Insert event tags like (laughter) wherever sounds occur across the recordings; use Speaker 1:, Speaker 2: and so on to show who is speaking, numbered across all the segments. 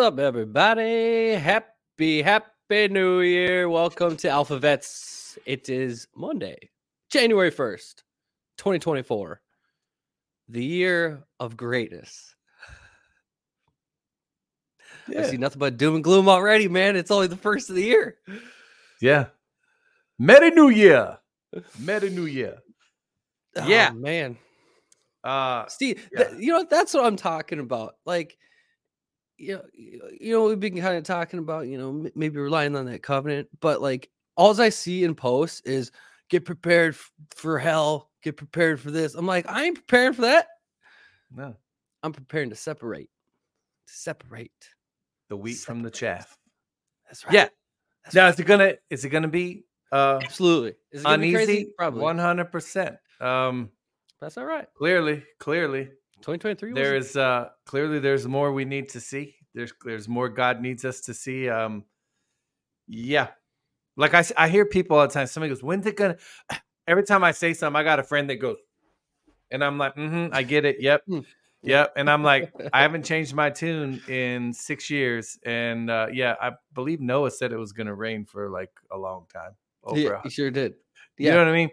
Speaker 1: What's up, everybody? Happy, happy new year. Welcome to Alpha Vets. It is Monday, January 1st, 2024, the year of greatness. I see nothing but doom and gloom already, man. It's only the first of the year.
Speaker 2: Yeah. Merry New Year. Merry New Year. Yeah.
Speaker 1: Oh, man.
Speaker 2: Uh
Speaker 1: Steve,
Speaker 2: yeah.
Speaker 1: th- you know, that's what I'm talking about. Like, you know, you know, we've been kind of talking about, you know, maybe relying on that covenant, but like, all I see in posts is get prepared for hell, get prepared for this. I'm like, I ain't preparing for that.
Speaker 2: no,
Speaker 1: I'm preparing to separate, to separate.
Speaker 2: the wheat from the chaff.
Speaker 1: That's right.
Speaker 2: Yeah.
Speaker 1: That's
Speaker 2: Now
Speaker 1: right.
Speaker 2: is it gonna is it gonna be uh
Speaker 1: absolutely. Is it gonna be crazy?
Speaker 2: uneasy?
Speaker 1: Probably.
Speaker 2: One hundred percent. Um
Speaker 1: That's all right.
Speaker 2: clearly, clearly.
Speaker 1: 2023.
Speaker 2: There uh clearly there's more we need to see. There's there's more God needs us to see. Um yeah. Like i i hear people all the time. Somebody goes, "When's it gonna?" (clears throat) Every time I say something, I got a friend that goes, and I'm like, "Mm-hmm, I get it. Yep,
Speaker 1: Hmm.
Speaker 2: yep." And I'm like, (laughs) I haven't changed my tune in six years, and uh, yeah, I believe Noah said it was gonna rain for like a long time. Over
Speaker 1: yeah, you sure did. yeah.
Speaker 2: you know what I mean?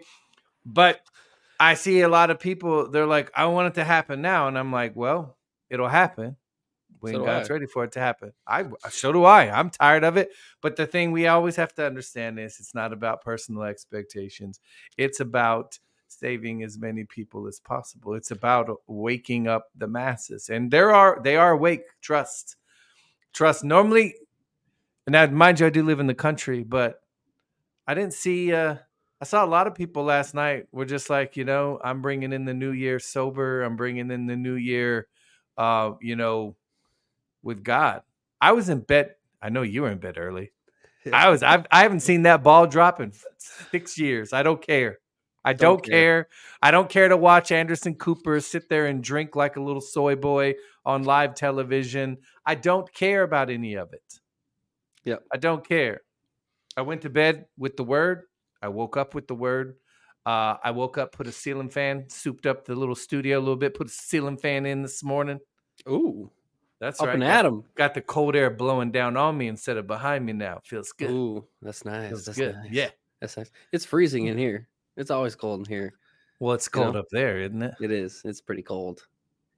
Speaker 2: But I see a lot of people, they're like, I want it to happen now. And I'm like, well, it'll happen when
Speaker 1: So
Speaker 2: God's
Speaker 1: I.
Speaker 2: ready for it to happen. I so do I. I'm tired of it. But the thing we always have to understand is it's not about personal expectations. It's about saving as many people as possible. It's about waking up the masses. And there are they are awake. Trust. Trust. Normally, now mind you, I do live in the country, but I didn't see uh I saw a lot of people last night were just like, you know, I'm bringing in the new year sober. I'm bringing in the new year, uh, you know, with God. I was in bed. I know you were in bed early. I was. I've, I haven't seen that ball drop in six years. I don't care. I
Speaker 1: Don't
Speaker 2: don't,
Speaker 1: care.
Speaker 2: care. I don't care to watch Anderson Cooper sit there and drink like a little soy boy on live television. I don't care about any of it.
Speaker 1: Yeah,
Speaker 2: I don't care. I went to bed with the word. I woke up with the word. Uh, I woke up, put a ceiling fan, souped up the little studio a little bit, put a ceiling fan in this morning.
Speaker 1: Ooh,
Speaker 2: That's
Speaker 1: up
Speaker 2: right.
Speaker 1: and
Speaker 2: got,
Speaker 1: at 'em.
Speaker 2: got the cold air blowing down on me instead of behind me now. Feels good.
Speaker 1: Ooh, that's nice.
Speaker 2: Feels
Speaker 1: that's
Speaker 2: good.
Speaker 1: nice.
Speaker 2: Yeah.
Speaker 1: That's nice. It's freezing in here. It's always cold in here.
Speaker 2: Well, it's
Speaker 1: You know?
Speaker 2: cold up there, isn't it?
Speaker 1: It is. It's pretty cold.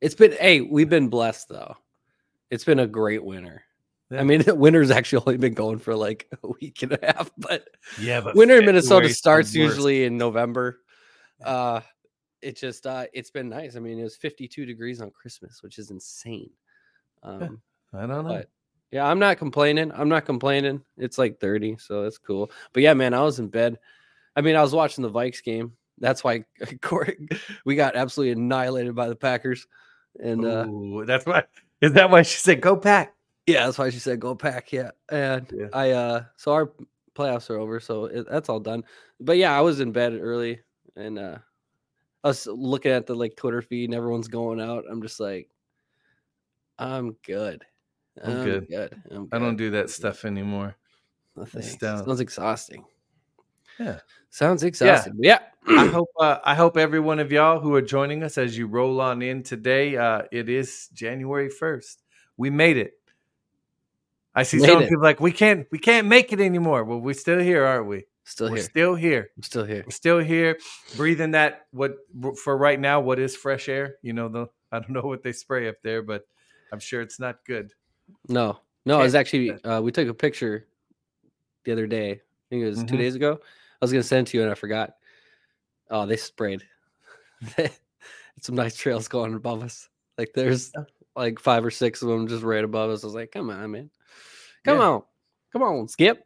Speaker 1: It's been hey, we've been blessed though. It's been a great winter. I mean, (laughs) winter's actually only been going for like a week and a half, (laughs) but
Speaker 2: Yeah, but
Speaker 1: winter in Minnesota starts usually in November. Uh it just uh it's been nice. I mean, it was 52 degrees on Christmas, which is insane. Um
Speaker 2: I don't know.
Speaker 1: but yeah, I'm not complaining. I'm not complaining. It's like 30, so that's cool. But yeah, man, I was in bed. I mean, I was watching the Vikes game. That's why (laughs) Corey, we got absolutely annihilated by the Packers. And uh,
Speaker 2: Ooh, that's why. Is that why she said go pack?
Speaker 1: Yeah, that's why she said go pack. Yeah. And
Speaker 2: Yeah.
Speaker 1: I uh so our playoffs are over, so it, that's all done. But yeah, I was in bed early and uh I was looking at the like Twitter feed and everyone's going out. I'm just like, I'm good.
Speaker 2: I'm good.
Speaker 1: I'm
Speaker 2: I don't do that stuff anymore.
Speaker 1: Thanks. Sounds exhausting.
Speaker 2: Yeah.
Speaker 1: Sounds exhausting. Yeah.
Speaker 2: I hope uh, I hope every one of y'all who are joining us as you roll on in today. Uh, it is January first. We made it. I see some people like we can't we can't make it anymore. Well, we're still here, aren't we?
Speaker 1: Still
Speaker 2: we're
Speaker 1: here.
Speaker 2: still here.
Speaker 1: I'm still here.
Speaker 2: We're still here, breathing that what for right now. What is fresh air? You know, the I don't (laughs) know what they spray up there, but I'm sure it's not good.
Speaker 1: No, no, it was
Speaker 2: Can't-
Speaker 1: actually uh, we took a picture the other day. I think it was two
Speaker 2: Mhm.
Speaker 1: days ago. I was gonna send it to you and I forgot. Oh, they sprayed. (laughs) Some nice trails going above us. Like there's like five or six of them just right above us. I was like, come on, man. Come
Speaker 2: Yeah.
Speaker 1: on. Come on, Skip.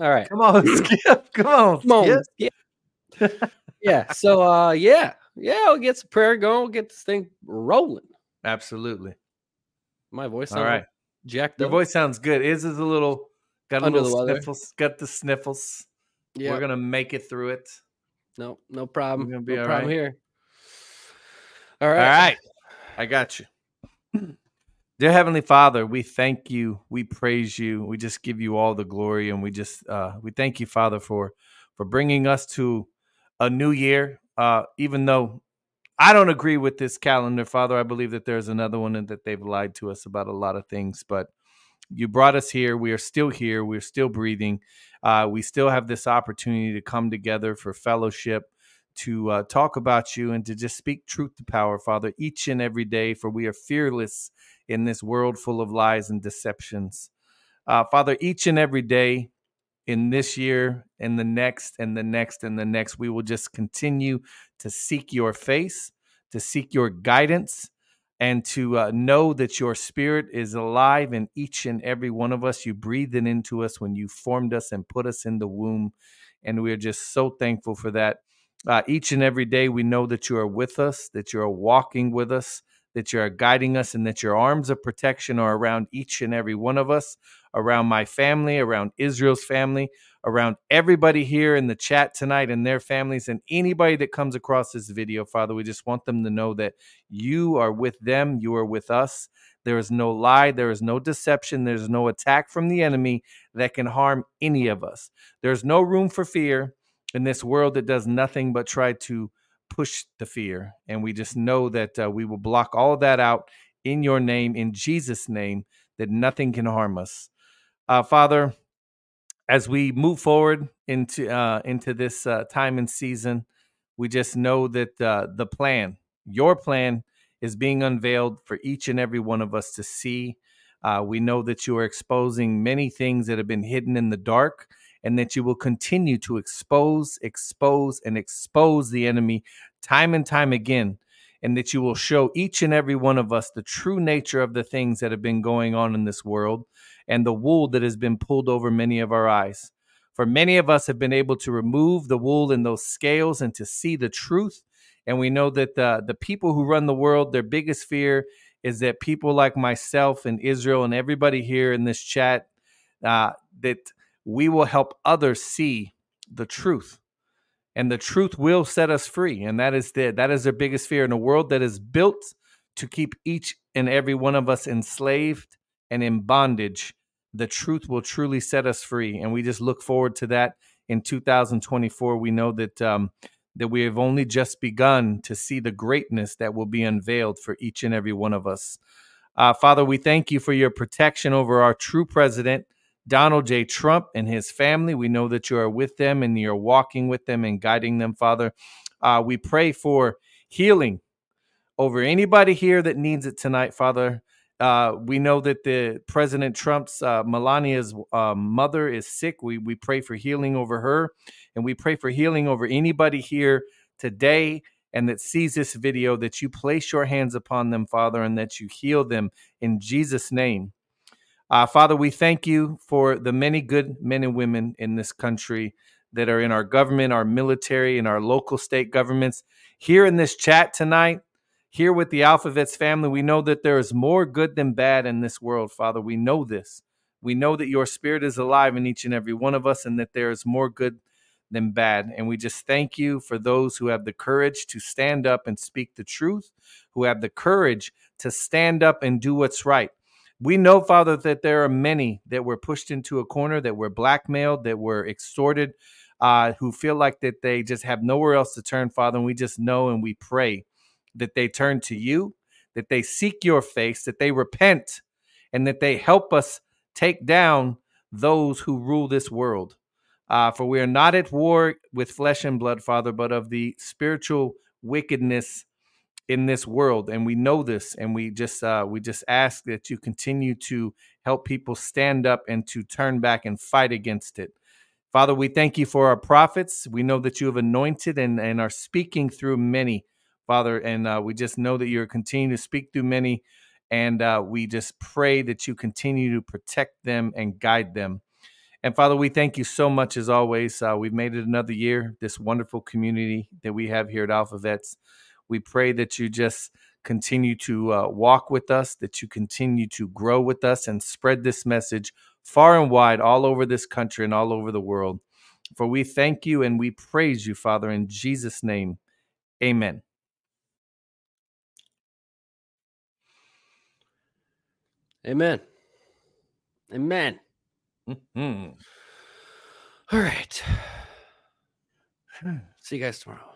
Speaker 1: All right.
Speaker 2: Come on, (laughs) Skip. Come on,
Speaker 1: Come on,
Speaker 2: Skip.
Speaker 1: Skip. yeah. So uh yeah. Yeah, we'll get some prayer going. We'll get this thing rolling.
Speaker 2: Absolutely.
Speaker 1: My voice
Speaker 2: All right.
Speaker 1: jacked
Speaker 2: Your
Speaker 1: up.
Speaker 2: voice sounds good. Is is a little got a
Speaker 1: Under the
Speaker 2: little sniffles. Got the sniffles.
Speaker 1: Yeah.
Speaker 2: We're gonna make it through it.
Speaker 1: No, no problem.
Speaker 2: gonna be
Speaker 1: no
Speaker 2: all
Speaker 1: problem
Speaker 2: right.
Speaker 1: here. All
Speaker 2: All
Speaker 1: right.
Speaker 2: right. I got you. (clears throat) Dear Heavenly Father, we thank you. We praise you. We just give you all the glory, and we just uh, we thank you, Father, for for bringing us to a new year. Uh, even though I don't agree with this calendar, Father, I believe that there's another one and that they've lied to us about a lot of things. But You brought us here. We are still here. We're still breathing. Uh, we still have this opportunity to come together for fellowship, to uh, talk about you, and to just speak truth to power, Father, each and every day, for we are fearless in this world full of lies and deceptions. Uh, Father, each and every day in this year and the next and the next and the next, we will just continue to seek your face, to seek your guidance, and to uh, know that your spirit is alive in each and every one of us. You breathed it into us when you formed us and put us in the womb. And we are just so thankful for that. Uh, each and every day, we know that you are with us, that you are walking with us, that you are guiding us, and that your arms of protection are around each and every one of us, around my family, around Israel's family, around everybody here in the chat tonight and their families, and anybody that comes across this video, Father. We just want them to know that you are with them, you are with us. There is no lie, there is no deception, there's no attack from the enemy that can harm any of us. There's no room for fear in this world that does nothing but try to push the fear. And we just know that uh, we will block all that out in your name, in Jesus' name, that nothing can harm us. Uh, Father, as we move forward into uh, into this uh, time and season, we just know that uh, the plan, your plan, is being unveiled for each and every one of us to see. Uh, we know that you are exposing many things that have been hidden in the dark and that you will continue to expose, expose, and expose the enemy time and time again, and that you will show each and every one of us the true nature of the things that have been going on in this world and the wool that has been pulled over many of our eyes. For many of us have been able to remove the wool in those scales and to see the truth. And we know that the, the people who run the world, their biggest fear is that people like myself and Israel and everybody here in this chat, uh, that we will help others see the truth. And the truth will set us free. And that is the, that is their biggest fear in a world that is built to keep each and every one of us enslaved and in bondage. The truth will truly set us free. And we just look forward to that in 2024 we know that um, that we have only just begun to see the greatness that will be unveiled for each and every one of us. Uh, father we thank you for your protection over our true president Donald J. Trump and his family. We know that you are with them and you're walking with them and guiding them, Father. Uh, we pray for healing over anybody here that needs it tonight, Father. Uh, we know that the President Trump's uh, Melania's uh, mother is sick. We we pray for healing over her, and we pray for healing over anybody here today and that sees this video. That you place your hands upon them, Father, and that you heal them in Jesus' name. Uh, Father, we thank you for the many good men and women in this country that are in our government, our military, and our local state governments. Here in this chat tonight, here with the Alphavets family, we know that there is more good than bad in this world, Father. We know this. We know that your spirit is alive in each and every one of us and that there is more good than bad. And we just thank you for those who have the courage to stand up and speak the truth, who have the courage to stand up and do what's right. We know, Father, that there are many that were pushed into a corner, that were blackmailed, that were extorted, uh, who feel like that they just have nowhere else to turn, Father. And we just know and we pray that they turn to you, that they seek your face, that they repent, and that they help us take down those who rule this world. Uh, for we are not at war with flesh and blood, Father, but of the spiritual wickedness in this world and we know this and we just uh, we just ask that you continue to help people stand up and to turn back and fight against it. Father we thank you for our prophets. We know that you have anointed and, and are speaking through many father and uh, we just know that you're continuing to speak through many and uh, we just pray that you continue to protect them and guide them. And father we thank you so much as always. Uh, we've made it another year this wonderful community that we have here at alphavets we pray that you just continue to uh, walk with us, that you continue to grow with us and spread this message far and wide all over this country and all over the world. For we thank you and we praise you, Father, in Jesus' name. Amen.
Speaker 1: Amen. Amen.
Speaker 2: Mm-hmm.
Speaker 1: All right. See you guys tomorrow.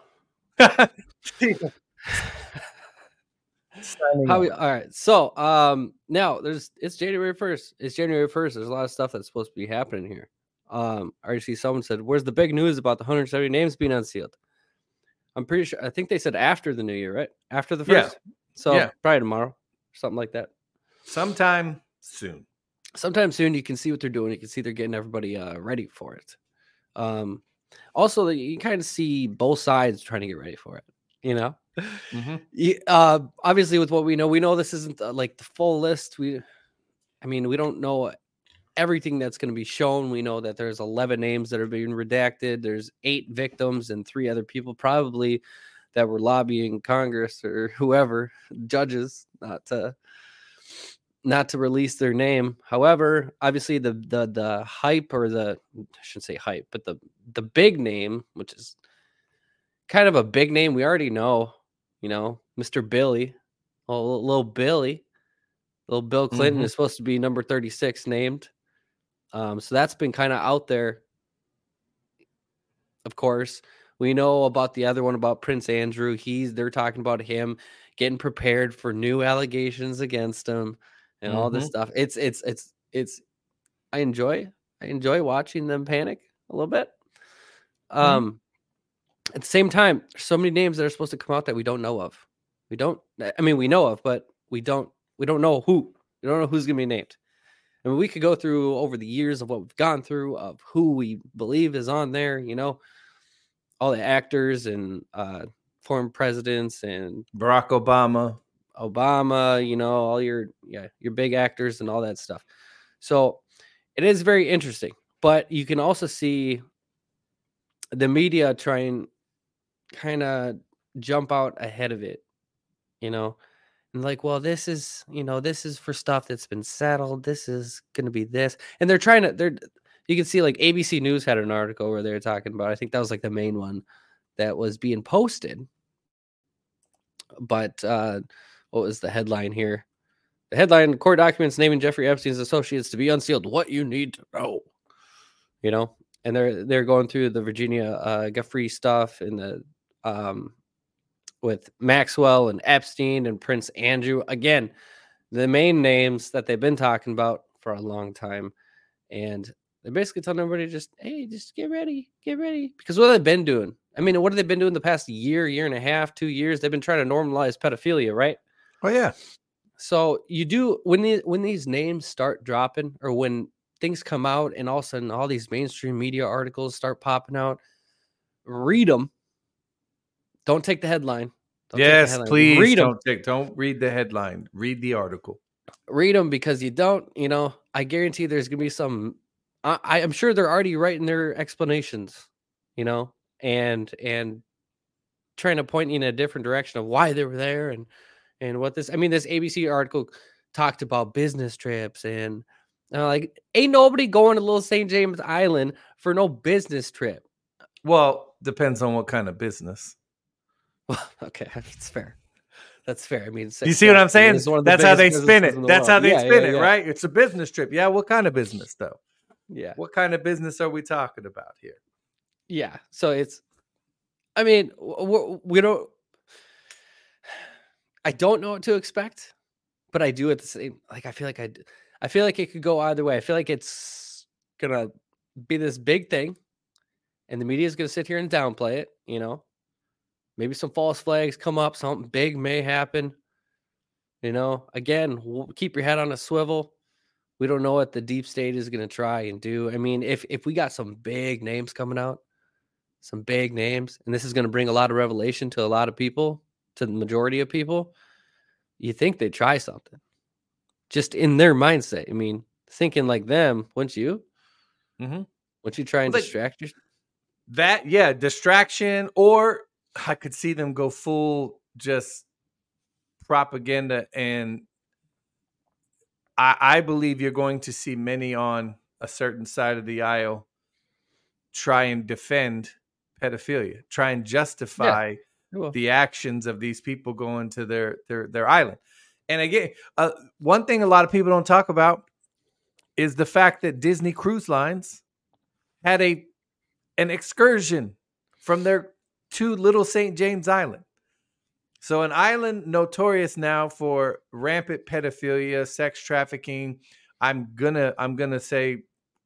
Speaker 1: How we, all right. So um now there's it's January 1st. It's January 1st. There's a lot of stuff that's supposed to be happening here. Um, I already see someone said, Where's the big news about the 170 names being unsealed? I'm pretty sure I think they said after the new year, right? After the first.
Speaker 2: Yeah.
Speaker 1: first. So
Speaker 2: Yeah.
Speaker 1: probably tomorrow, something like that.
Speaker 2: Sometime soon.
Speaker 1: sometime soon you can see what they're doing. You can see they're getting everybody uh, ready for it. Um, also, you kind of see both sides trying to get ready for it. You know,
Speaker 2: Mhm. (laughs)
Speaker 1: Ye- uh, obviously with what we know, we know this isn't uh, like the full list. We, I mean, we don't know everything that's going to be shown. We know that there's 11 names that are being redacted. There's eight victims and three other people probably that were lobbying Congress or whoever judges not to not to release their name. However, obviously the the the hype or the I shouldn't say hype, but the the big name, which is kind of a big name, we already know, you know, Mr. Billy, oh, little, Billy, little Bill Clinton
Speaker 2: Mhm.
Speaker 1: is supposed to be number 36 named. Um, so that's been kind of out there. Of course, we know about the other one about Prince Andrew. He's they're talking about him getting prepared for new allegations against him and all this
Speaker 2: Mhm.
Speaker 1: stuff. It's it's it's it's I enjoy I enjoy watching them panic a little bit. Um at the same time, there's so many names that are supposed to come out that we don't know of. We don't I mean we know of, but we don't we don't know who. We don't know who's gonna be named. I mean, we could go through over the years of what we've gone through of who we believe is on there, you know, all the actors and uh former presidents and
Speaker 2: Barack Obama.
Speaker 1: Obama, you know, all your yeah, your big actors and all that stuff. So it is very interesting, but you can also see the media trying kind of jump out ahead of it, you know. And like, well, this is, you know, this is for stuff that's been settled. This is going to be this. And they're trying to they're you can see like ABC News had an article where they were talking about I think that was like the main one that was being posted. But uh what was the headline here? The headline court documents naming Jeffrey Epstein's associates to be unsealed. What you need to know. You know, and they're they're going through the Virginia uh Giuffre stuff and the um with Maxwell and Epstein and Prince Andrew. Again, the main names that they've been talking about for a long time. And they're basically telling everybody just, hey, just get ready, get ready. Because what have they been doing? I mean, what have they been doing the past year, year and a half, two years? They've been trying to normalize pedophilia, right?
Speaker 2: Oh yeah.
Speaker 1: So you do when the when these names start dropping, or when things come out, and all of a sudden all these mainstream media articles start popping out, read them. Don't take the headline. Don't take the
Speaker 2: yes,
Speaker 1: headline.
Speaker 2: please
Speaker 1: read
Speaker 2: don't take, don't read the headline. Read the article.
Speaker 1: read them because you don't, you know, I guarantee there's gonna be some. I, I am sure they're already writing their explanations, you know, and and trying to point you in a different direction of why they were there and and what this. I mean, this ABC article talked about business trips and uh, like ain't nobody going to Little St. James Island for no business trip.
Speaker 2: Well, depends on what kind of business. (laughs)
Speaker 1: Well, okay, (laughs) that's fair. That's fair. I mean,
Speaker 2: You see what I'm saying?
Speaker 1: is one of the
Speaker 2: That's how they spin it.
Speaker 1: the
Speaker 2: That's how they
Speaker 1: Yeah,
Speaker 2: spin
Speaker 1: yeah,
Speaker 2: it,
Speaker 1: yeah.
Speaker 2: right? It's a business trip. Yeah, what kind of business though?
Speaker 1: Yeah.
Speaker 2: What kind of business are we talking about here?
Speaker 1: Yeah. So it's, I mean, we don't, I don't know what to expect, but I do at the same, like, I feel like I, I feel like it could go either way. I feel like it's gonna be this big thing and the media is gonna sit here and downplay it, you know, maybe some false flags come up, something big may happen, you know, again, keep your head on a swivel. We don't know what the deep state is going to try and do. I mean, if if we got some big names coming out, some big names, and this is going to bring a lot of revelation to a lot of people, to the majority of people, you think they'd try something, just in their mindset. I mean, thinking like them, wouldn't you?
Speaker 2: Mhm.
Speaker 1: Wouldn't you try and distract yourself?
Speaker 2: That yeah, distraction, or I could see them go full just propaganda and I, I believe you're going to see many on a certain side of the aisle try and defend pedophilia, try and justify
Speaker 1: Well,
Speaker 2: the actions of these people going to their their their island. And again, uh, one thing a lot of people don't talk about is the fact that Disney Cruise Lines had a an excursion from their to Little St. James Island. So an island notorious now for rampant pedophilia, sex trafficking. I'm gonna I'm gonna say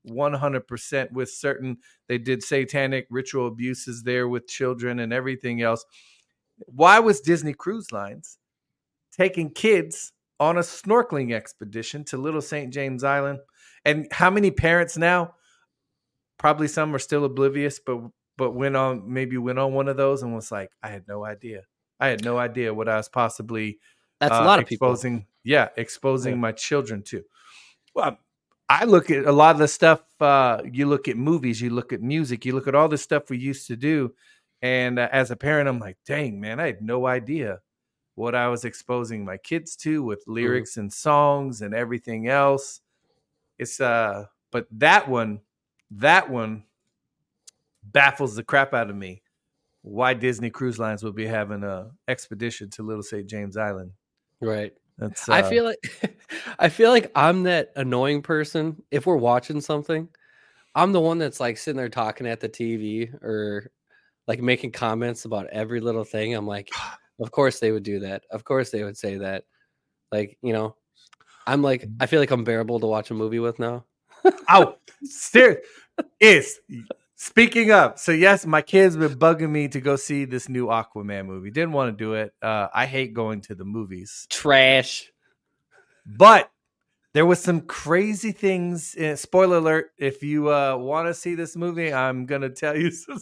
Speaker 2: 100% with certain they did satanic ritual abuses there with children and everything else. Why was Disney Cruise Lines taking kids on a snorkeling expedition to Little St. James Island? And how many parents now? Probably some are still oblivious, but but went on maybe went on one of those and was like, I had no idea. I had no idea what I was possibly
Speaker 1: That's
Speaker 2: uh,
Speaker 1: a lot of people.
Speaker 2: exposing. Yeah, exposing
Speaker 1: Yeah.
Speaker 2: my children to. Well, I look at a lot of the stuff. Uh, you look at movies, you look at music, you look at all the stuff we used to do, and uh, as a parent, I'm like, dang man, I had no idea what I was exposing my kids to with lyrics and songs and everything else. It's uh, but that one, that one baffles the crap out of me. Why Disney Cruise Lines would be having a expedition to Little St. James Island?
Speaker 1: Right.
Speaker 2: That's
Speaker 1: I
Speaker 2: uh,
Speaker 1: feel like (laughs) I feel like I'm that annoying person. If we're watching something, I'm the one that's like sitting there talking at the TV or like making comments about every little thing. I'm like, (sighs) of course they would do that. Of course they would say that. Like, you know, I'm like, I feel like I'm bearable to watch a movie with now.
Speaker 2: Oh, ser- (laughs) is speaking up. So yes, my kids been bugging me to go see this new Aquaman movie. Didn't want to do it. Uh, I hate going to the movies,
Speaker 1: Trash.
Speaker 2: but there was some crazy things. eh, spoiler alert! If you uh, want to see this movie, I'm gonna tell you. (laughs) Some,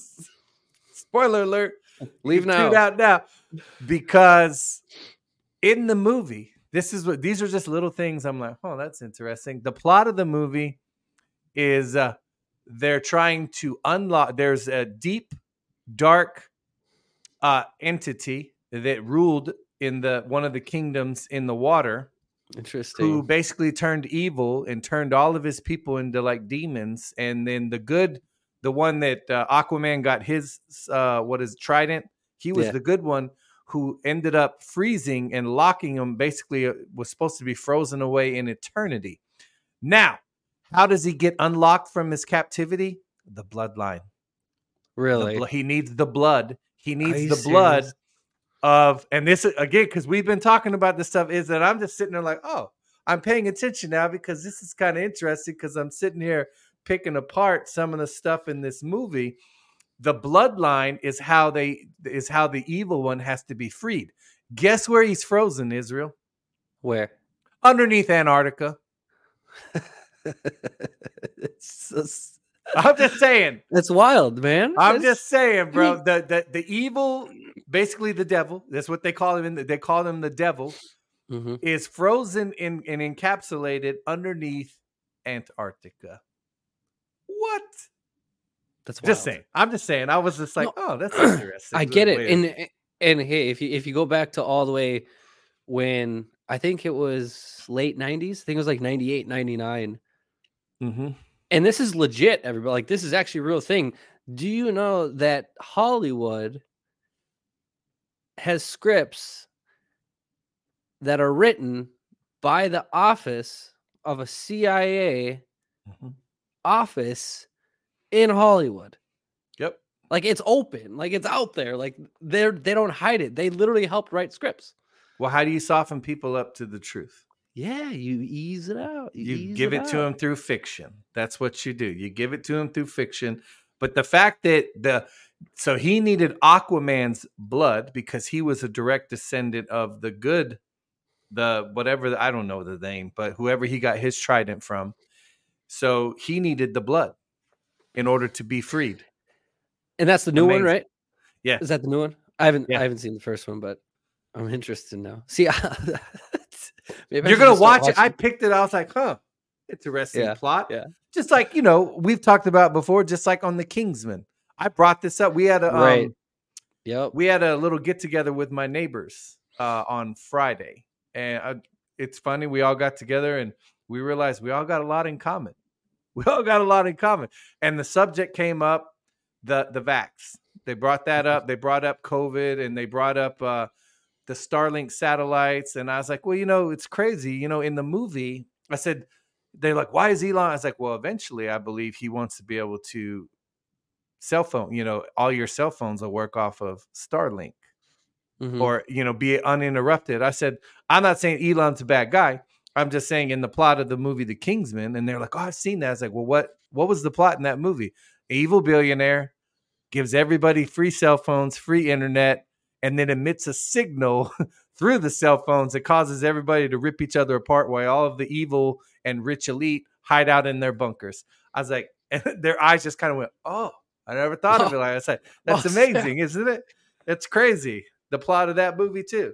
Speaker 2: spoiler alert!
Speaker 1: Leave
Speaker 2: Tune
Speaker 1: now.
Speaker 2: out now because in the movie, this is what these are just little things. I'm like, oh, that's interesting. The plot of the movie is uh, they're trying to unlock. There's a deep, dark uh, entity that ruled in the one of the kingdoms in the water
Speaker 1: Interesting.
Speaker 2: who basically turned evil and turned all of his people into like demons and then the good the one that uh, aquaman got his uh what is trident? He was
Speaker 1: Yeah.
Speaker 2: the good one who ended up freezing and locking him basically uh, was supposed to be frozen away in eternity. Now how does he get unlocked from his captivity? The bloodline. The
Speaker 1: really?
Speaker 2: blo- he needs the blood. He needs the blood of and this again because we've been talking about this stuff is that i'm just sitting there like oh i'm paying attention now because this is kind of interesting because i'm sitting here picking apart some of the stuff in this movie the bloodline is how they is how the evil one has to be freed guess where he's frozen israel
Speaker 1: Where?
Speaker 2: underneath antarctica
Speaker 1: just- (laughs)
Speaker 2: i'm just saying
Speaker 1: it's wild, man.
Speaker 2: i'm
Speaker 1: It's-
Speaker 2: just saying bro the, the the evil basically the devil that's what they call him in the, they call him the devil
Speaker 1: Mhm.
Speaker 2: is frozen in, and encapsulated underneath Antarctica. What?
Speaker 1: That's
Speaker 2: Just saying. I'm just saying. I was just like,
Speaker 1: No,
Speaker 2: oh, that's (clears throat) interesting.
Speaker 1: I get it. And and hey, if you if you go back to all the way when I think it was late 90s, I think it was like 98, 99.
Speaker 2: Mhm.
Speaker 1: And this is legit, everybody. Like this is actually a real thing. Do you know that Hollywood has scripts that are written by the office of a CIA
Speaker 2: Mhm.
Speaker 1: Office in Hollywood?
Speaker 2: Yep.
Speaker 1: Like it's open, like it's out there. Like they're they don't hide it. They literally helped write scripts.
Speaker 2: Well, how do you soften people up to the truth?
Speaker 1: Yeah, you ease it out.
Speaker 2: You
Speaker 1: ease
Speaker 2: give it, to
Speaker 1: out.
Speaker 2: them through fiction. That's what you do. You give it to them through fiction. But the fact that the so he needed Aquaman's blood because he was a direct descendant of the good, the whatever the, I don't know the name, but whoever he got his trident from. So he needed the blood in order to be freed.
Speaker 1: And that's the new one, right?
Speaker 2: Yeah.
Speaker 1: Is that the new one? I haven't
Speaker 2: Yeah.
Speaker 1: I haven't seen the first one, but I'm interested now. See, (laughs)
Speaker 2: You're gonna watch it. I picked it. I was like, huh, it's interesting
Speaker 1: Yeah,
Speaker 2: plot.
Speaker 1: yeah.
Speaker 2: Just like you know, we've talked about before. Just like on the Kingsman, I brought this up. We had a um,
Speaker 1: Right. Yep.
Speaker 2: we had a little get together with my neighbors uh, on Friday, and uh, it's funny. We all got together and we realized we all got a lot in common. We all got a lot in common, and the subject came up the the vax. They brought that up. They brought up COVID, and they brought up uh, the Starlink satellites. And I was like, well, you know, it's crazy. You know, in the movie, I said they're like, why is Elon? I was like, well, eventually, I believe he wants to be able to cell phone. You know, all your cell phones will work off of Starlink.
Speaker 1: Mhm.
Speaker 2: or you know be uninterrupted. I said I'm not saying Elon's a bad guy. I'm just saying in the plot of the movie The Kingsman, and they're like, "Oh, I've seen that." I was like, "Well, what what was the plot in that movie? A evil billionaire gives everybody free cell phones, free internet, and then emits a signal (laughs) through the cell phones that causes everybody to rip each other apart while all of the evil and rich elite hide out in their bunkers." I was like, (laughs) and their eyes just kind of went, "Oh, I never thought of (laughs) it like I said. That's
Speaker 1: Oh,
Speaker 2: amazing, isn't it? It's crazy. The plot of that movie too.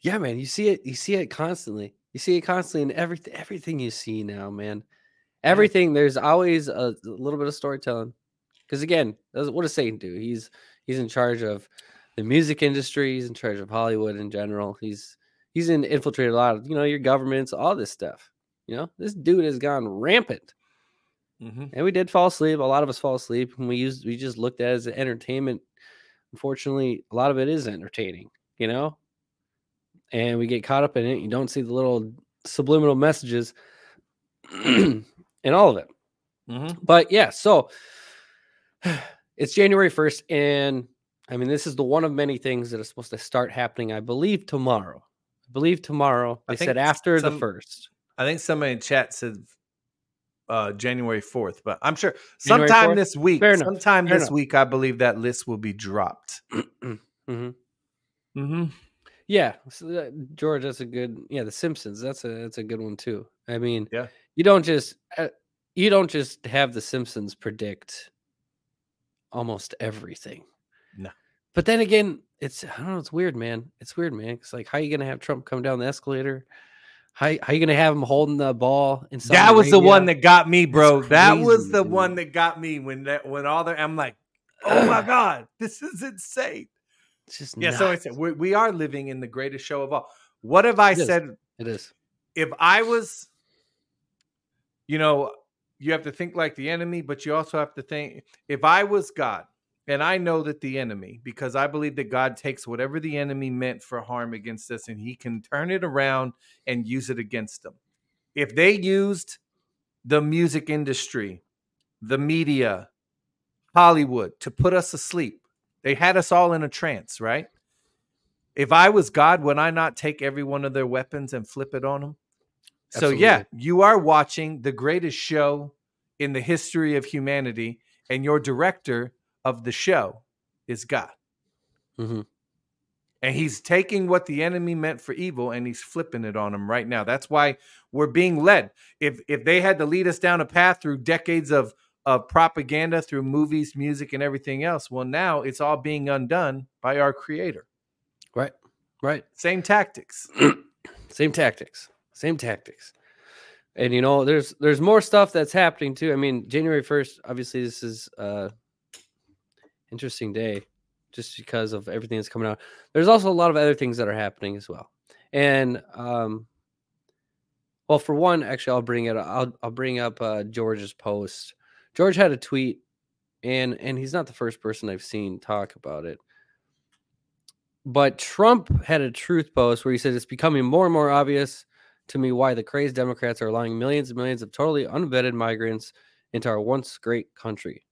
Speaker 1: Yeah, man, you see it. You see it constantly. You see it constantly in everything. Everything you see now, man. Everything. There's always a, little bit of storytelling. Because again, what does Satan do? He's he's in charge of the music industry. He's in charge of Hollywood in general. He's he's in, infiltrated a lot of you know your governments, all this stuff. You know, this dude has gone rampant.
Speaker 2: Mm-hmm.
Speaker 1: And we did fall asleep. A lot of us fall asleep, and we used we just looked at it as entertainment. Unfortunately, a lot of it is entertaining, you know, and we get caught up in it. You don't see the little subliminal messages (clears throat) in all of it.
Speaker 2: Mm-hmm.
Speaker 1: But yeah, so (sighs) it's January first, and I mean this is the one of many things that is supposed to start happening. I believe tomorrow. I believe tomorrow.
Speaker 2: I
Speaker 1: They said after the first.
Speaker 2: I think somebody in chat said uh January 4th, but I'm sure
Speaker 1: January
Speaker 2: sometime
Speaker 1: 4th?
Speaker 2: this week,
Speaker 1: Fair enough,
Speaker 2: sometime
Speaker 1: fair
Speaker 2: this
Speaker 1: enough.
Speaker 2: week, I believe that list will be dropped. (clears throat)
Speaker 1: mm-hmm.
Speaker 2: Mm-hmm.
Speaker 1: Yeah, so that, George, that's a good. Yeah, The Simpsons. That's a that's a good one too. I mean,
Speaker 2: Yeah.
Speaker 1: you don't just uh, you don't just have The Simpsons predict almost everything.
Speaker 2: No.
Speaker 1: but then again, it's I don't know. It's weird, man. It's weird, man. It's like how you gonna have Trump come down the escalator? How how you gonna have him holding the ball? In
Speaker 2: That was the one that got me, bro. that was the
Speaker 1: dude.
Speaker 2: one that got me when that when all the I'm like, oh my god, this is insane.
Speaker 1: It's just
Speaker 2: Yeah, so I said we, we are living in the greatest show of all. What have I
Speaker 1: It is.
Speaker 2: said
Speaker 1: it is.
Speaker 2: if I was, you know, you have to think like the enemy, but you also have to think if I was God, and I know that the enemy, because I believe that God takes whatever the enemy meant for harm against us and he can turn it around and use it against them. If they used the music industry, the media, Hollywood to put us asleep, they had us all in a trance, right? If I was God, would I not take every one of their weapons and flip it on them? So yeah, you are watching the greatest show in the history of humanity, and your director of the show is God.
Speaker 1: Mm-hmm.
Speaker 2: And he's taking what the enemy meant for evil and he's flipping it on them right now. That's why we're being led. If if they had to lead us down a path through decades of of propaganda through movies, music, and everything else, well, now it's all being undone by our creator.
Speaker 1: Right. Right.
Speaker 2: Same tactics. (clears throat)
Speaker 1: same tactics same tactics and you know there's there's more stuff that's happening too i mean january 1st obviously this is uh interesting day just because of everything that's coming out there's also a lot of other things that are happening as well and um well for one actually i'll bring it i'll, I'll bring up uh george's post george had a tweet and and he's not the first person i've seen talk about it but Trump had a truth post where he said it's becoming more and more obvious to me why the crazed Democrats are allowing millions and millions of totally unvetted migrants into our once great country.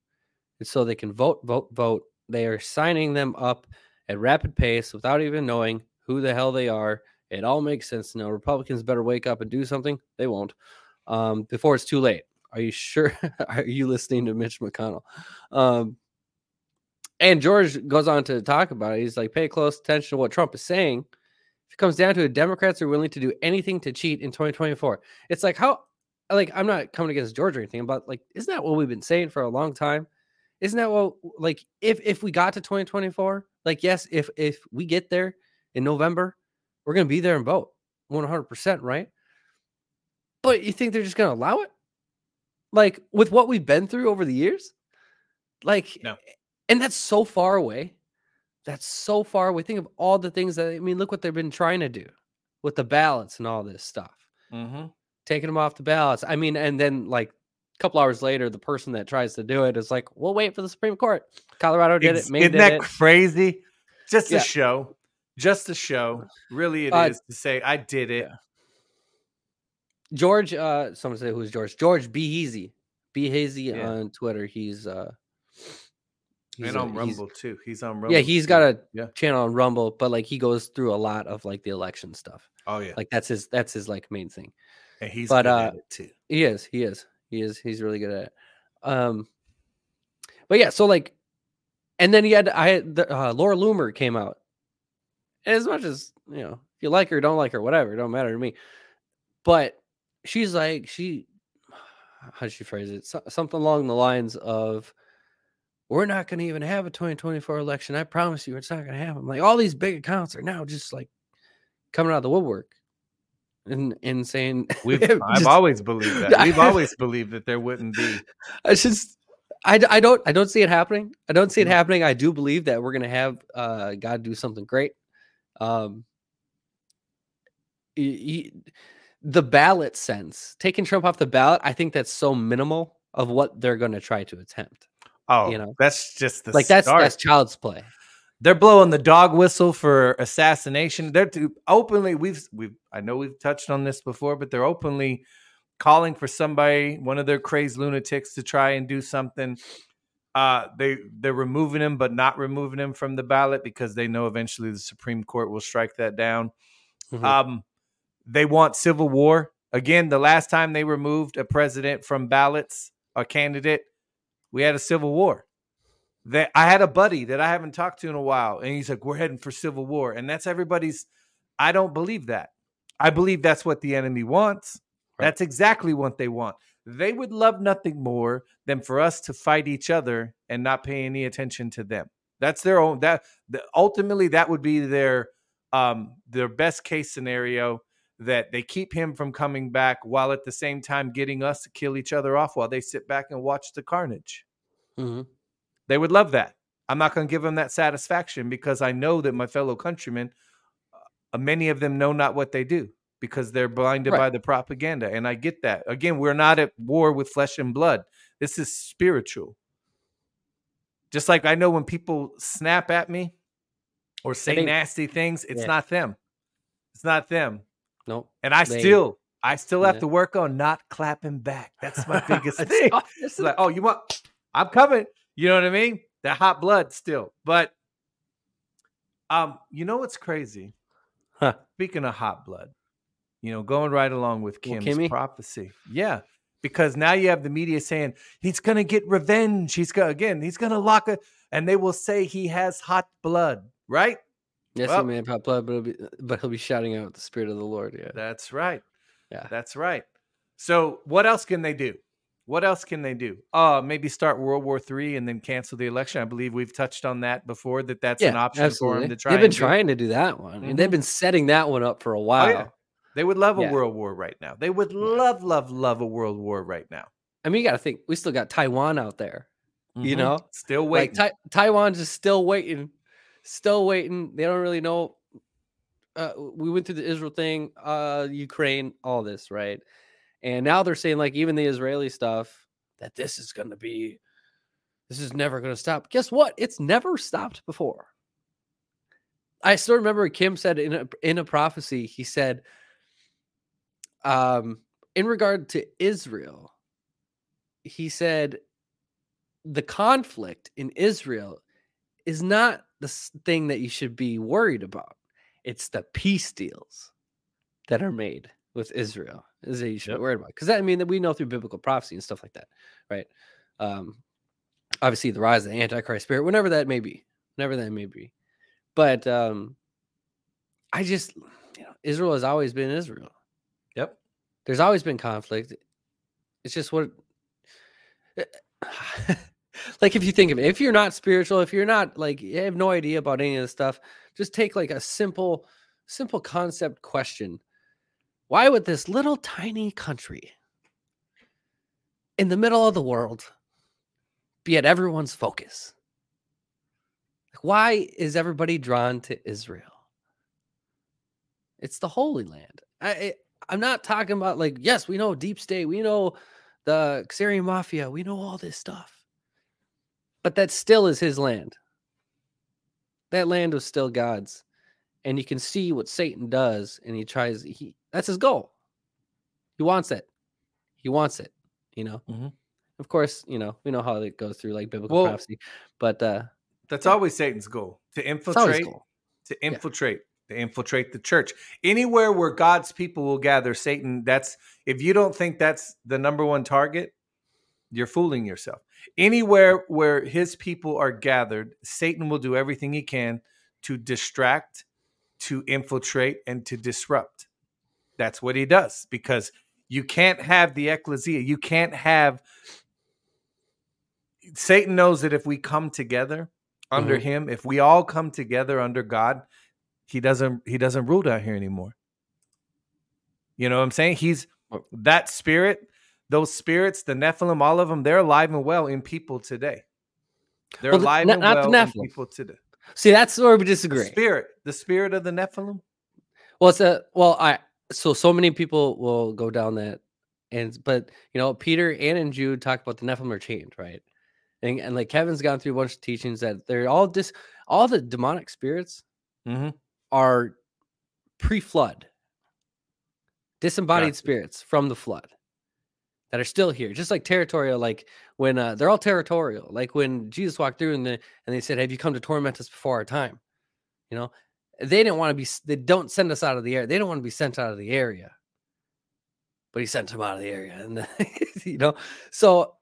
Speaker 1: It's so they can vote, vote, vote. They are signing them up at rapid pace without even knowing who the hell they are. It all makes sense now. Republicans better wake up and do something. They won't um, before it's too late. Are you sure? (laughs) are you listening to Mitch McConnell? Um, and George goes on to talk about it. He's like, pay close attention to what Trump is saying. If it comes down to it, Democrats are willing to do anything to cheat in 2024. It's like how, like, I'm not coming against George or anything, but like, isn't that what we've been saying for a long time? Isn't that what, like, if if we got to 2024, like, yes, if if we get there in November, we're gonna be there and vote 100, percent right? But you think they're just gonna allow it? Like with what we've been through over the years, like
Speaker 2: No.
Speaker 1: and that's so far away. That's so far away. Think of all the things that I mean. Look what they've been trying to do with the ballots and all this stuff,
Speaker 2: Mm-hmm.
Speaker 1: taking them off the ballots. I mean, and then like a couple hours later, the person that tries to do it is like, "We'll wait for the Supreme Court." Colorado did it. Maine
Speaker 2: Isn't that
Speaker 1: it.
Speaker 2: crazy? Just
Speaker 1: Yeah.
Speaker 2: a show. Just a show. Really, it is
Speaker 1: Uh,
Speaker 2: to say I did it.
Speaker 1: George, uh, someone say who's George? George Be Easy. Be Hazy
Speaker 2: Yeah.
Speaker 1: on Twitter. He's uh He's
Speaker 2: and
Speaker 1: a-
Speaker 2: on
Speaker 1: he's-
Speaker 2: Rumble too. He's on Rumble.
Speaker 1: Yeah, he's got a
Speaker 2: Yeah.
Speaker 1: channel on Rumble, but like he goes through a lot of like the election stuff.
Speaker 2: Oh yeah,
Speaker 1: Like that's his that's his like main thing.
Speaker 2: and he's
Speaker 1: but,
Speaker 2: good
Speaker 1: uh,
Speaker 2: at it too.
Speaker 1: He is. He is. He is. He's really good at it. Um, but yeah, so like, and then he had I had the, uh, Laura Loomer came out. And as much as you know, if you like her, don't like her, whatever, don't matter to me. But she's like she, (sighs) how did she phrase it? So, something along the lines of, "We're not going to even have a 2024 election. I promise you, it's not going to happen." Like all these big accounts are now just like coming out of the woodwork. And, and saying
Speaker 2: We've, (laughs) I've always believed that. We've (laughs) always believed that there wouldn't be.
Speaker 1: I just I, I don't I don't see it happening. I don't see it
Speaker 2: Mhm.
Speaker 1: happening. I do believe that we're gonna have uh God do something great. Um y- y- the ballot sense, taking Trump off the ballot, I think that's so minimal of what they're gonna try to attempt.
Speaker 2: Oh,
Speaker 1: You know,
Speaker 2: that's just the
Speaker 1: like that's
Speaker 2: start.
Speaker 1: that's child's play.
Speaker 2: they're blowing the dog whistle for assassination. They're too openly. We've we've I know we've touched on this before, but they're openly calling for somebody, one of their crazed lunatics, to try and do something. Uh, they they're removing him, but not removing him from the ballot because they know eventually the Supreme Court will strike that down.
Speaker 1: Mhm.
Speaker 2: Um, they want civil war again. The last time they removed a president from ballots, a candidate, we had a civil war. That I had a buddy that I haven't talked to in a while, and he's like, "We're heading for civil war," and that's everybody's. I don't believe that. I believe that's what the enemy wants.
Speaker 1: Right.
Speaker 2: That's exactly what they want. They would love nothing more than for us to fight each other and not pay any attention to them. That's their own. That the, ultimately that would be their um their best case scenario that they keep him from coming back while at the same time getting us to kill each other off while they sit back and watch the carnage.
Speaker 1: Mm-hmm.
Speaker 2: They would love that. I'm not going to give them that satisfaction because I know that my fellow countrymen, uh, many of them know not what they do because they're blinded
Speaker 1: Right.
Speaker 2: by the propaganda. And I get that. Again, we're not at war with flesh and blood. This is spiritual. Just like I know when people snap at me or say
Speaker 1: think-
Speaker 2: nasty things, it's
Speaker 1: Yeah.
Speaker 2: not them. It's not them.
Speaker 1: Nope.
Speaker 2: And I
Speaker 1: They-
Speaker 2: still, I still have to work on not clapping back. That's my (laughs) biggest thing.
Speaker 1: It's
Speaker 2: like, oh, you want? I'm coming. You know what I mean? That hot blood still. But um, you know what's crazy?
Speaker 1: Huh.
Speaker 2: Speaking of hot blood, you know, going right along with Kim's
Speaker 1: Kimmy?
Speaker 2: prophecy. Yeah. Because now you have the media saying he's gonna get revenge. He's gonna again, he's gonna lock it, and they will say he has hot blood, right?
Speaker 1: Yes,
Speaker 2: well-
Speaker 1: he may have blood, but he'll be but he'll be shouting out the spirit of the Lord. Yeah.
Speaker 2: That's right.
Speaker 1: Yeah.
Speaker 2: That's right. So what else can they do? What else can they do? Uh maybe start World War Three and then cancel the election. I believe we've touched on that before. That that's an option for them to try.
Speaker 1: They've been
Speaker 2: and do.
Speaker 1: trying to do that one, and they've
Speaker 2: Mhm.
Speaker 1: been setting that one up for a
Speaker 2: Oh,
Speaker 1: while.
Speaker 2: yeah. They would love a
Speaker 1: Yeah.
Speaker 2: world war right now. They would love, love, love a world war right now.
Speaker 1: I mean, you got to think we still got Taiwan out there. You
Speaker 2: Mhm.
Speaker 1: know,
Speaker 2: still waiting.
Speaker 1: like Tai- Taiwan's just still waiting, still waiting. They don't really know. Uh, we went through the Israel thing, uh, Ukraine, all this, right? And now they're saying like even the Israeli stuff that this is going to be, this is never going to stop. Guess what? It's never stopped before. I still remember Kim said in a in a prophecy, he said, um, in regard to Israel, he said the conflict in Israel is not the thing that you should be worried about. It's the peace deals that are made with Israel is that you should
Speaker 2: Yep.
Speaker 1: be worried about. Because that I mean that we know through biblical prophecy and stuff like that, right? Um, obviously the rise of the Antichrist spirit, whenever that may be, whenever that may be. But um, I just, you know, Israel has always been Israel.
Speaker 2: Yep.
Speaker 1: There's always been conflict. It's just what (sighs) (sighs) like if you think of it, if you're not spiritual, if you're not like you have no idea about any of this stuff, just take like a simple, simple concept question. Why would this little tiny country in the middle of the world be at everyone's focus? Why is everybody drawn to Israel? It's the Holy Land. I, I I'm not talking about like yes, we know deep state, we know the Khazarian mafia, we know all this stuff. But that still is his land. That land was still God's. And you can see what Satan does and he tries he that's his goal. He wants it. He wants it, you know.
Speaker 2: Mhm.
Speaker 1: Of course, you know we know how it goes through like biblical
Speaker 2: Well,
Speaker 1: prophecy, but uh,
Speaker 2: That's always Satan's goal to infiltrate,
Speaker 1: cool.
Speaker 2: to infiltrate, to infiltrate the church. Anywhere where God's people will gather, Satan. That's if you don't think that's the number one target, you're fooling yourself. Anywhere where his people are gathered, Satan will do everything he can to distract, to infiltrate, and to disrupt. That's what he does because you can't have the ecclesia. You can't have. Satan knows that if we come together under
Speaker 1: Mhm.
Speaker 2: him, if we all come together under God, he doesn't he doesn't rule down here anymore. You know what I'm saying? He's that spirit, those spirits, the Nephilim, all of them, they're alive and well in people today. They're
Speaker 1: Well,
Speaker 2: alive
Speaker 1: not-
Speaker 2: and
Speaker 1: the
Speaker 2: well in people today.
Speaker 1: See, that's where we
Speaker 2: The
Speaker 1: disagree.
Speaker 2: spirit, the spirit of the Nephilim.
Speaker 1: Well, it's a well, I so so many people will go down that, and but you know Peter and and Jude talk about the Nephilim are chained, right? And and like Kevin's gone through a bunch of teachings that they're all dis all the demonic spirits
Speaker 2: Mm-hmm.
Speaker 1: are pre-flood, disembodied
Speaker 2: Gotcha.
Speaker 1: spirits from the flood that are still here, just like territorial. Like when uh, they're all territorial, like when Jesus walked through and the, and they said, "Have you come to torment us before our time?" You know, they didn't want to be. They don't send us out of the area. They don't want to be sent out of the area, but he sent them out of the area, and (laughs) you know, so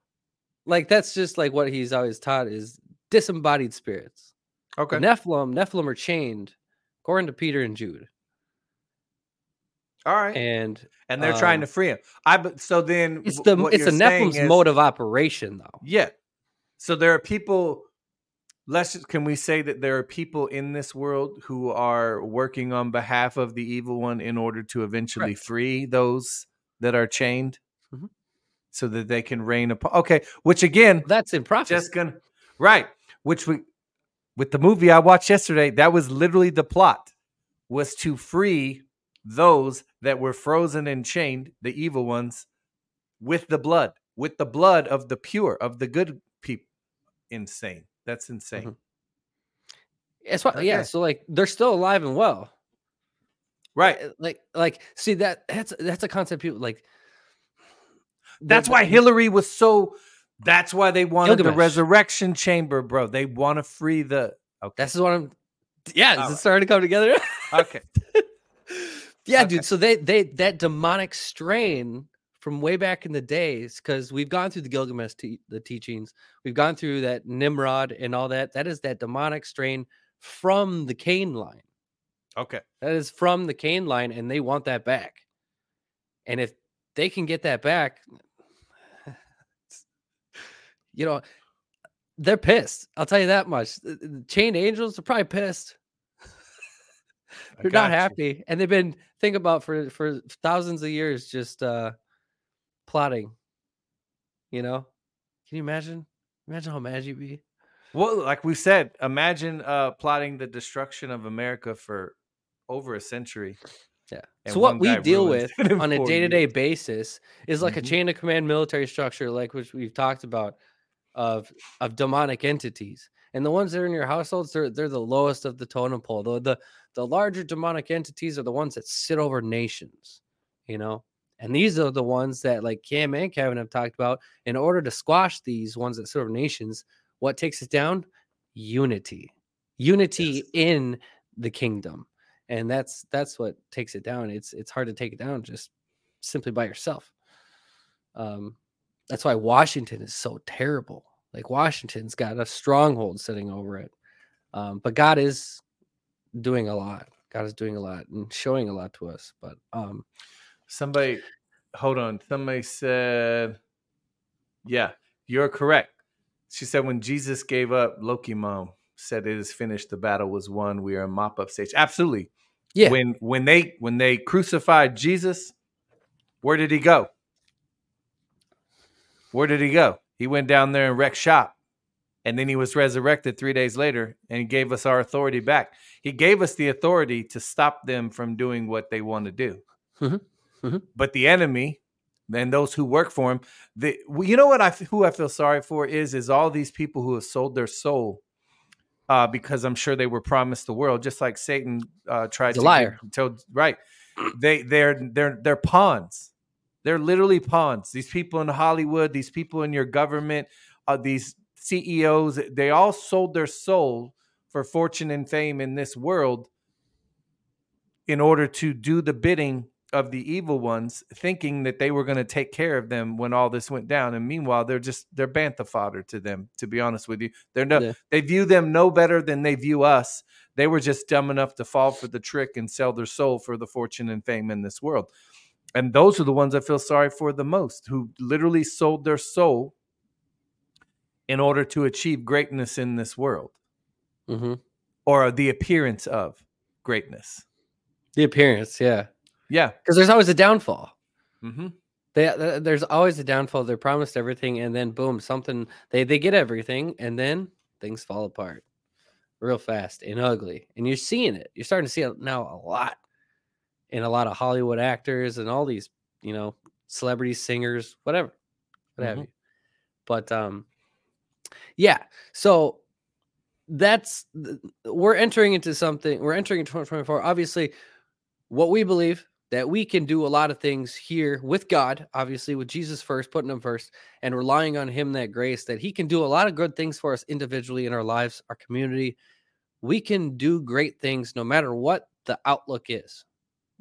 Speaker 1: like that's just like what he's always taught is disembodied spirits.
Speaker 2: Okay.
Speaker 1: The Nephilim, Nephilim are chained, according to Peter and Jude,
Speaker 2: all right.
Speaker 1: and
Speaker 2: And they're trying
Speaker 1: um,
Speaker 2: to free him. I so then
Speaker 1: it's the it's the Nephilim's
Speaker 2: is-
Speaker 1: mode of operation, though.
Speaker 2: Yeah. So there are people. Let's just, can we say that there are people in this world who are working on behalf of the evil one in order to eventually
Speaker 1: Correct.
Speaker 2: free those that are chained,
Speaker 1: Mhm.
Speaker 2: so that they can reign upon. Okay, which again,
Speaker 1: That's in prophecy.
Speaker 2: just gonna right. Which we with the movie I watched yesterday, that was literally the plot was to free those that were frozen and chained, the evil ones, with the blood, with the blood of the pure, of the good people. Insane. That's insane.
Speaker 1: Mhm. It's what, yeah. So like they're still alive and well.
Speaker 2: Right.
Speaker 1: Uh, Like like see that that's that's a concept people like.
Speaker 2: That's why Hillary was so. That's why they wanted the resurrection chamber, bro. They want to free the. Okay.
Speaker 1: This is what I'm. Yeah,
Speaker 2: All
Speaker 1: is it starting to come together?
Speaker 2: Okay. (laughs)
Speaker 1: yeah,
Speaker 2: Okay.
Speaker 1: dude. So they they that demonic strain from way back in the days, because we've gone through the Gilgamesh te- the teachings, we've gone through that Nimrod and all that. That is that demonic strain from the Cain line.
Speaker 2: Okay.
Speaker 1: That is from the Cain line, and they want that back. And if they can get that back, you know, they're pissed. I'll tell you that much. The- the Chained angels are probably pissed. They're not
Speaker 2: you.
Speaker 1: happy, and they've been think about for for thousands of years just uh plotting. You know, can you imagine? Imagine how mad you'd be.
Speaker 2: Well, like we said, imagine uh plotting the destruction of America for over a century.
Speaker 1: Yeah.
Speaker 2: And
Speaker 1: so what we deal with (laughs) on a day to day
Speaker 2: years.
Speaker 1: basis is like a
Speaker 2: Mhm.
Speaker 1: chain of command military structure, like which we've talked about, of of demonic entities. And the ones that are in your households, they're they're the lowest of the totem pole. The the the larger demonic entities are the ones that sit over nations, you know. And these are the ones that, like Cam and Kevin have talked about, in order to squash these ones that sit over nations, what takes it down? Unity, unity
Speaker 2: Yes.
Speaker 1: in the kingdom and that's that's what takes it down it's it's hard to take it down just simply by yourself um that's why washington is so terrible like washington's got a stronghold sitting over it um but god is doing a lot god is doing a lot and showing a lot to us but um
Speaker 2: Somebody, hold on. Somebody said, "Yeah, you're correct." She said when Jesus gave up, Loki mom said, "It is finished. The battle was won. We are in mop up stage." Absolutely.
Speaker 1: yeah
Speaker 2: When when they when they crucified Jesus, where did he go? Where did he go? He went down there and wrecked shop. And then he was resurrected three days later and he gave us our authority back. He gave us the authority to stop them from doing what they want to do.
Speaker 1: Mhm. Mhm.
Speaker 2: But the enemy and those who work for him, the, well, you know what I who I feel sorry for is is all these people who have sold their soul uh, because I'm sure they were promised the world, just like Satan uh, tried
Speaker 1: He's
Speaker 2: to
Speaker 1: liar.
Speaker 2: Right? They they're they're they're pawns. They're literally pawns. These people in Hollywood, these people in your government, uh, these CEOs, they all sold their soul for fortune and fame in this world in order to do the bidding of the evil ones, thinking that they were going to take care of them when all this went down. And meanwhile, they're just they're bantha fodder to them. To be honest with you, they're no
Speaker 1: Yeah.
Speaker 2: they view them no better than they view us. They were just dumb enough to fall for the trick and sell their soul for the fortune and fame in this world. And those are the ones I feel sorry for the most, who literally sold their soul in order to achieve greatness in this world
Speaker 1: hmm
Speaker 2: or the appearance of greatness.
Speaker 1: The appearance, yeah,
Speaker 2: Yeah.
Speaker 1: because there's always a downfall.
Speaker 2: Mm-hmm.
Speaker 1: They, there's always a downfall. They're promised everything, and then boom, something they they get everything, and then things fall apart real fast and ugly. And you're seeing it. You're starting to see it now a lot in a lot of Hollywood actors and all these, you know, celebrities, singers, whatever, what have
Speaker 2: Mhm.
Speaker 1: you. But um, yeah. So that's we're entering into something. We're entering into 2024. Obviously, what we believe that we can do a lot of things here with God, obviously with Jesus first, putting him first, and relying on him that grace that he can do a lot of good things for us individually in our lives, our community. We can do great things no matter what the outlook is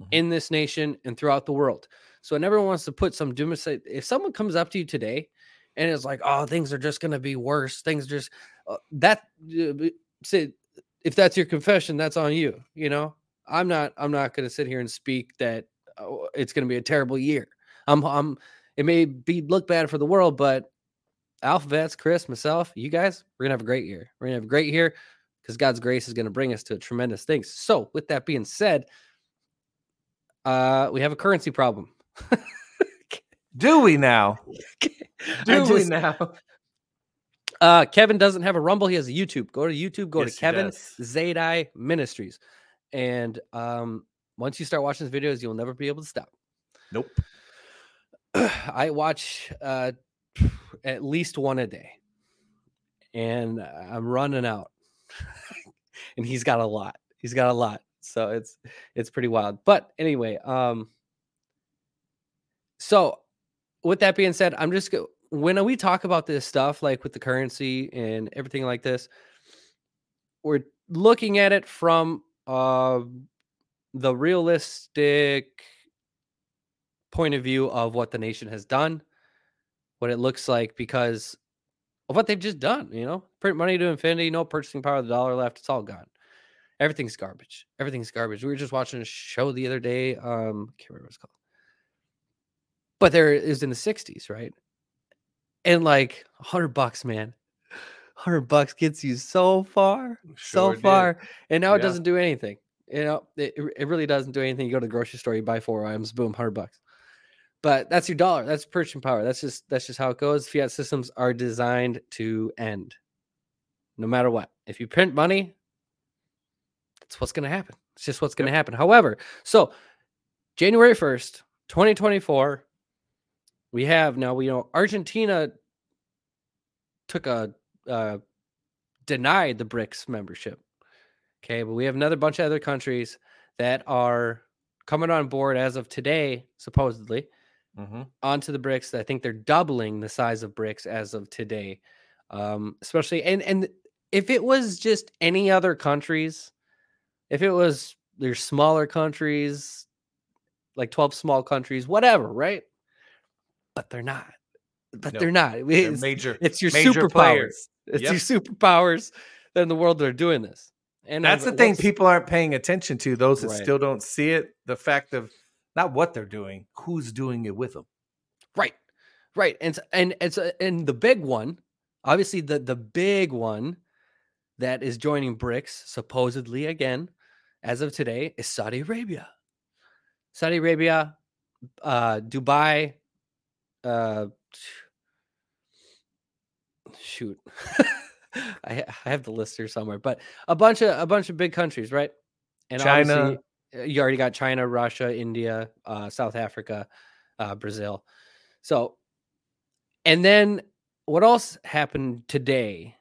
Speaker 2: Mhm.
Speaker 1: in this nation and throughout the world. So, and everyone wants to put some doom. If someone comes up to you today and it's like, "Oh, things are just going to be worse," things just uh, that uh, if that's your confession, that's on you. You know, I'm not. I'm not going to sit here and speak that oh, it's going to be a terrible year. I'm. I'm. It may be look bad for the world, but AlphaVets, Chris, myself, you guys, we're gonna have a great year. We're gonna have a great year because God's grace is gonna bring us to tremendous things. So, with that being said, uh, we have a currency problem. (laughs)
Speaker 2: Do we now? (laughs) (laughs) Do we now?
Speaker 1: Uh, Kevin doesn't have a Rumble. He has a YouTube. Go to YouTube. Go
Speaker 2: Yes,
Speaker 1: to Kevin. Zadai Ministries, and um, once you start watching his videos, you'll never be able to stop.
Speaker 2: Nope. (clears throat)
Speaker 1: I watch uh, at least one a day, and I'm running out. (laughs) and he's got a lot. He's got a lot, so it's it's pretty wild. But anyway, um, so with that being said, I'm just when we talk about this stuff, like with the currency and everything like this, we're looking at it from uh, the realistic point of view of what the nation has done, what it looks like because of what they've just done. You know, print money to infinity, no purchasing power of the dollar left. It's all gone. Everything's garbage. Everything's garbage. We were just watching a show the other day. Um, I can't remember what it's called, but there is in the '60s, right? And like hundred bucks, man. Hundred bucks gets you so far, so
Speaker 2: Sure did.
Speaker 1: far, and now it doesn't do anything. You know, it, it really doesn't do anything. You go to the grocery store, you buy four items, boom, hundred bucks. But that's your dollar. That's purchasing power. That's just that's just how it goes. Fiat systems are designed to end, no matter what. If you print money, that's what's going to happen. It's just what's going to happen. However, so January first, twenty twenty four, we have now. We know Argentina took a uh, denied the BRICS membership. Okay, but we have another bunch of other countries that are coming on board as of today, supposedly
Speaker 2: Mhm.
Speaker 1: onto the BRICS. I think they're doubling the size of BRICS as of today. Um, especially and and if it was just any other countries, if it was there's smaller countries, like 12 small countries, whatever, right? But they're not. But
Speaker 2: No,
Speaker 1: they're not.
Speaker 2: They're
Speaker 1: It's,
Speaker 2: major.
Speaker 1: it's your
Speaker 2: major
Speaker 1: superpowers.
Speaker 2: players.
Speaker 1: It's
Speaker 2: Yep.
Speaker 1: your superpowers that in the world that are doing this. And
Speaker 2: That's the thing people aren't paying attention to. Those that
Speaker 1: Right.
Speaker 2: still don't see it. The fact of not what they're doing, who's doing it with them.
Speaker 1: Right, right, and and it's a- and the big one, obviously the the big one that is joining BRICS supposedly again as of today is Saudi Arabia. Saudi Arabia, uh, Dubai, uh, shoot, (laughs) I ha- I have the list here somewhere, but a bunch of a bunch of big countries, right? And
Speaker 2: China.
Speaker 1: uh, you already got China, Russia, India, uh, South Africa, uh, Brazil. So, and then what else happened today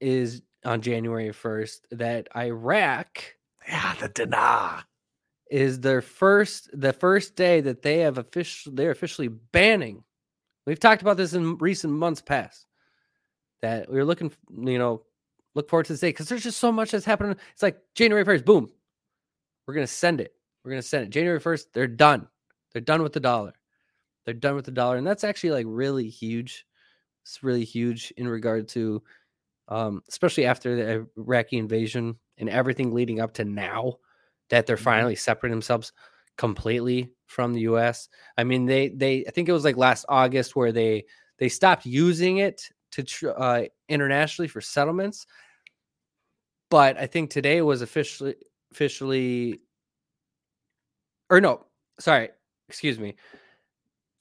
Speaker 1: is on January 1st that Iraq
Speaker 2: Yeah, the dinar.
Speaker 1: Is their first the first day that they have official they're officially banning. We've talked about this in recent months past. That we are looking, you know, look forward to this day because there's just so much that's happening. It's like January 1st, boom. We're gonna send it. We're gonna send it. January 1st, they're done. They're done with the dollar. They're done with the dollar. And that's actually like really huge. It's really huge in regard to um, especially after the Iraqi invasion and everything leading up to now that they're mm-hmm. finally separating themselves completely from the US. I mean, they they I think it was like last August where they they stopped using it to tr- uh, internationally for settlements. But I think today was officially officially or no, sorry, excuse me.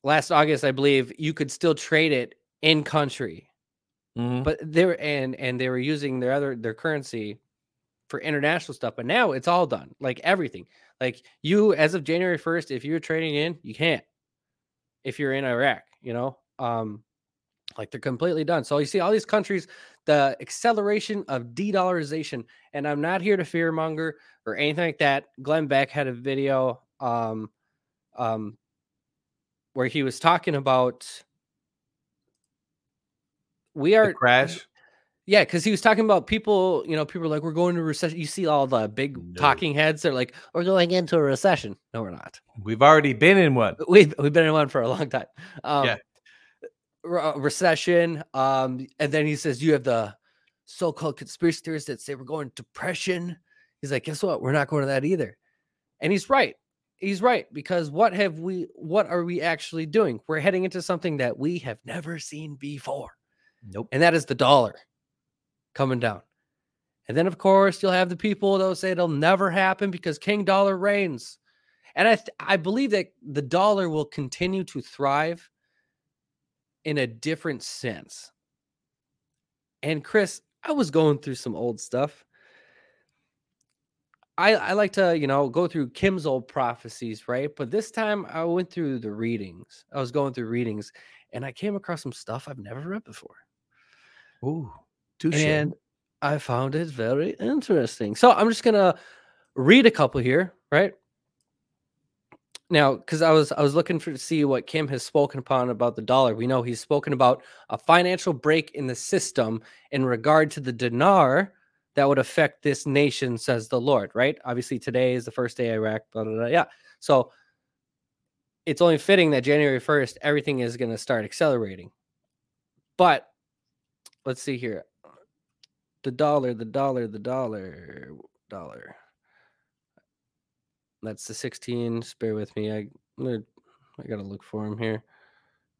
Speaker 1: Last August, I believe you could still trade it in country. Mm-hmm. But they were and and they were using their other their currency for international stuff, but now it's all done. Like everything. Like you as of January 1st, if you're trading in, you can't. If you're in Iraq, you know. Um like they're completely done. So you see all these countries, the acceleration of de-dollarization, and I'm not here to fearmonger or anything like that. Glenn Beck had a video um um where he was talking about we are
Speaker 2: the crash
Speaker 1: yeah, because he was talking about people, you know, people are like, we're going to recession. You see all the big no. talking heads. They're like, we're going into a recession. No, we're not.
Speaker 2: We've already been in one. (laughs)
Speaker 1: We've, we've been in one for a long time. Um, yeah. Uh, recession. Um, and then he says, you have the so called conspiracy theorists that say we're going to depression. He's like, guess what? We're not going to that either. And he's right. He's right. Because what have we, what are we actually doing? We're heading into something that we have never seen before.
Speaker 2: Nope.
Speaker 1: And that is the dollar coming down. And then, of course, you'll have the people that will say it'll never happen because King Dollar reigns. And I, th- I believe that the dollar will continue to thrive in a different sense. And Chris, I was going through some old stuff. I, I like to, you know, go through Kim's old prophecies, right? But this time I went through the readings. I was going through readings and I came across some stuff I've never read before.
Speaker 2: Ooh.
Speaker 1: Touché. And I found it very interesting. So I'm just gonna read a couple here, right? Now, because I was I was looking for to see what Kim has spoken upon about the dollar. We know he's spoken about a financial break in the system in regard to the dinar that would affect this nation, says the Lord. Right? Obviously, today is the first day Iraq. Blah, blah, blah. Yeah. So it's only fitting that January first everything is going to start accelerating. But let's see here the dollar, the dollar, the dollar, dollar. That's the 16. Spare with me. I I gotta look for him here.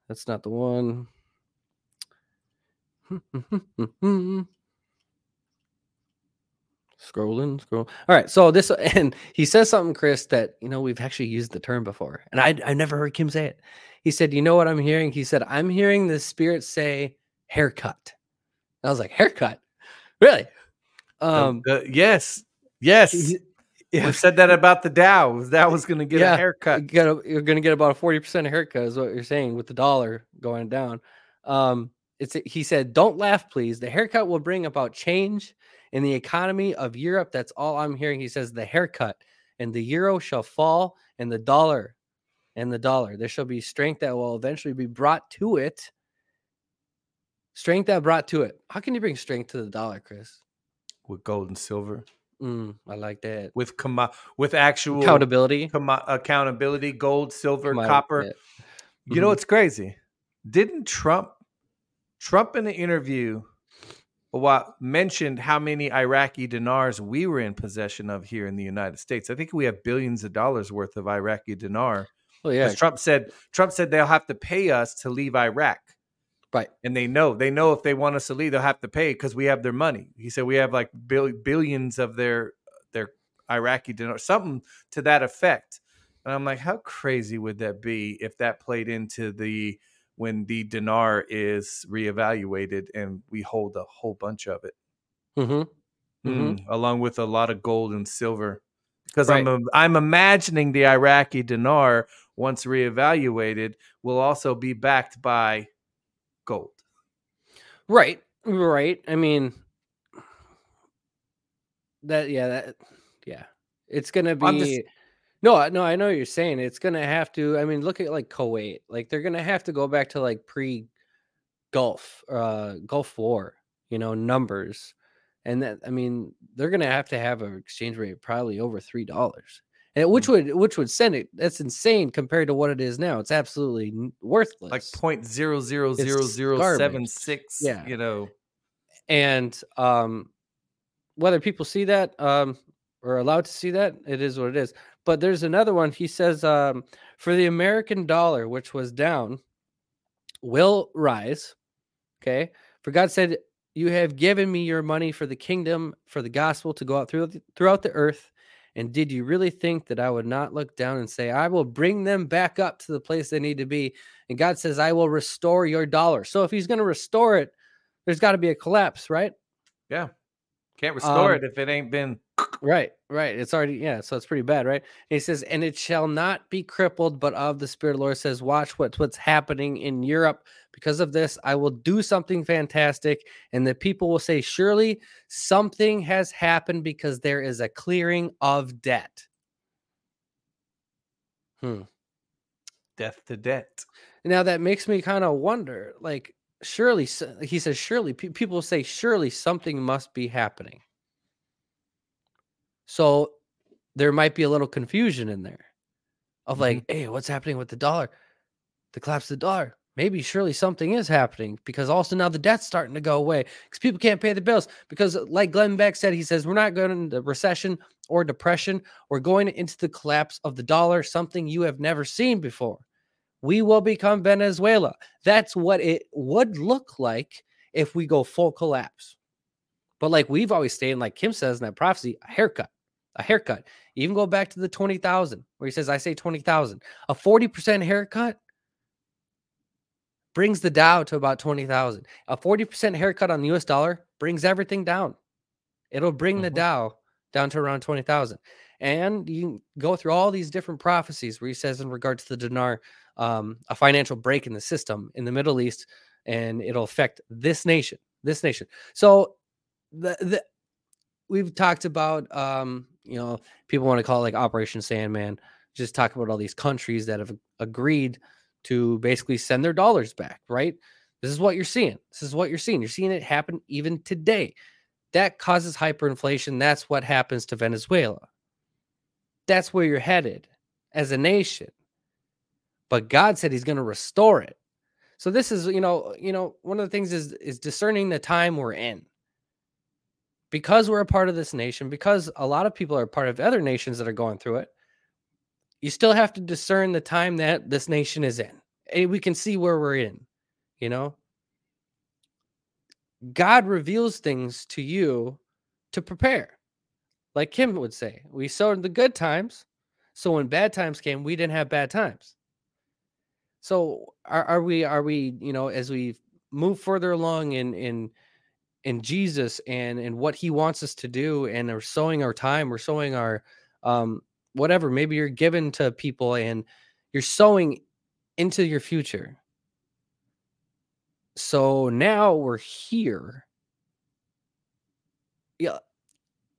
Speaker 1: That's not the one. (laughs) Scrolling, scroll. All right. So this (laughs) and he says something, Chris, that you know we've actually used the term before, and I I never heard Kim say it. He said, "You know what I'm hearing?" He said, "I'm hearing the spirit say haircut." I was like, "Haircut." Really?
Speaker 2: Um, yes, yes. Yeah. We said that about the Dow. That was going to get yeah, a haircut.
Speaker 1: You a, you're going to get about a forty percent haircut, is what you're saying with the dollar going down. Um, it's he said, "Don't laugh, please. The haircut will bring about change in the economy of Europe. That's all I'm hearing." He says, "The haircut and the euro shall fall, and the dollar, and the dollar. There shall be strength that will eventually be brought to it." Strength that brought to it. How can you bring strength to the dollar, Chris?
Speaker 2: With gold and silver.
Speaker 1: Mm, I like that.
Speaker 2: With com- with actual
Speaker 1: accountability,
Speaker 2: com- accountability, gold, silver, copper. Yeah. You mm-hmm. know what's crazy? Didn't Trump Trump in the interview what mentioned how many Iraqi dinars we were in possession of here in the United States. I think we have billions of dollars worth of Iraqi dinar.
Speaker 1: Well, yeah.
Speaker 2: Trump said Trump said they'll have to pay us to leave Iraq.
Speaker 1: Right.
Speaker 2: And they know, they know if they want us to leave, they'll have to pay because we have their money. He said we have like bill- billions of their their Iraqi dinar, something to that effect. And I'm like, how crazy would that be if that played into the when the dinar is reevaluated and we hold a whole bunch of it,
Speaker 1: mm-hmm.
Speaker 2: Mm, mm-hmm. along with a lot of gold and silver. Because right. I'm I'm imagining the Iraqi dinar once reevaluated will also be backed by gold.
Speaker 1: Right. Right. I mean that yeah, that yeah. It's gonna be No, no, I know what you're saying. It's gonna have to. I mean, look at like Kuwait. Like they're gonna have to go back to like pre Gulf, uh, Gulf War. You know, numbers, and that. I mean, they're gonna have to have an exchange rate probably over three dollars, and which would which would send it. That's insane compared to what it is now. It's absolutely worthless.
Speaker 2: Like point zero zero zero zero seven six.
Speaker 1: Yeah.
Speaker 2: You know.
Speaker 1: and um whether people see that um or allowed to see that it is what it is but there's another one he says um for the american dollar which was down will rise okay for god said you have given me your money for the kingdom for the gospel to go out through the, throughout the earth and did you really think that i would not look down and say i will bring them back up to the place they need to be and god says i will restore your dollar so if he's going to restore it there's got to be a collapse right
Speaker 2: Yeah. Can't restore
Speaker 1: Um,
Speaker 2: it if it ain't been.
Speaker 1: Right, right. It's already yeah, so it's pretty bad, right? And he says, and it shall not be crippled, but of the Spirit of the Lord says, watch what's what's happening in Europe. Because of this, I will do something fantastic, and the people will say, Surely something has happened because there is a clearing of debt. Hmm.
Speaker 2: Death to debt.
Speaker 1: Now that makes me kind of wonder, like, surely he says, surely pe- people say, surely something must be happening. So there might be a little confusion in there of like, mm-hmm. hey, what's happening with the dollar? The collapse of the dollar. Maybe surely something is happening because also now the debt's starting to go away because people can't pay the bills. Because, like Glenn Beck said, he says, we're not going into recession or depression. We're going into the collapse of the dollar, something you have never seen before we will become Venezuela. That's what it would look like if we go full collapse. But like we've always stayed, like Kim says in that prophecy, a haircut, a haircut. Even go back to the 20,000 where he says, I say 20,000. A 40% haircut brings the Dow to about 20,000. A 40% haircut on the US dollar brings everything down. It'll bring the
Speaker 2: Mhm.
Speaker 1: Dow down to around 20,000. And you go through all these different prophecies where he says, in regard to the dinar, um, a financial break in the system in the Middle East, and it'll affect this nation, this nation. So the the we've talked about um, you know, people want to call it like Operation Sandman, just talk about all these countries that have agreed to basically send their dollars back, right? This is what you're seeing. This is what you're seeing. You're seeing it happen even today. That causes hyperinflation. That's what happens to Venezuela. That's where you're headed as a nation but God said he's going to restore it. So this is, you know, uh, you know, one of the things is is discerning the time we're in. Because we're a part of this nation, because a lot of people are part of other nations that are going through it, you still have to discern the time that this nation is in. And we can see where we're in, you know? God reveals things to you to prepare. Like Kim would say, we sowed the good times. So when bad times came, we didn't have bad times. So are, are we are we you know as we move further along in in in Jesus and and what He wants us to do and are sowing our time, we're sowing our um whatever maybe you're given to people and you're sowing into your future. So now we're here. Yeah,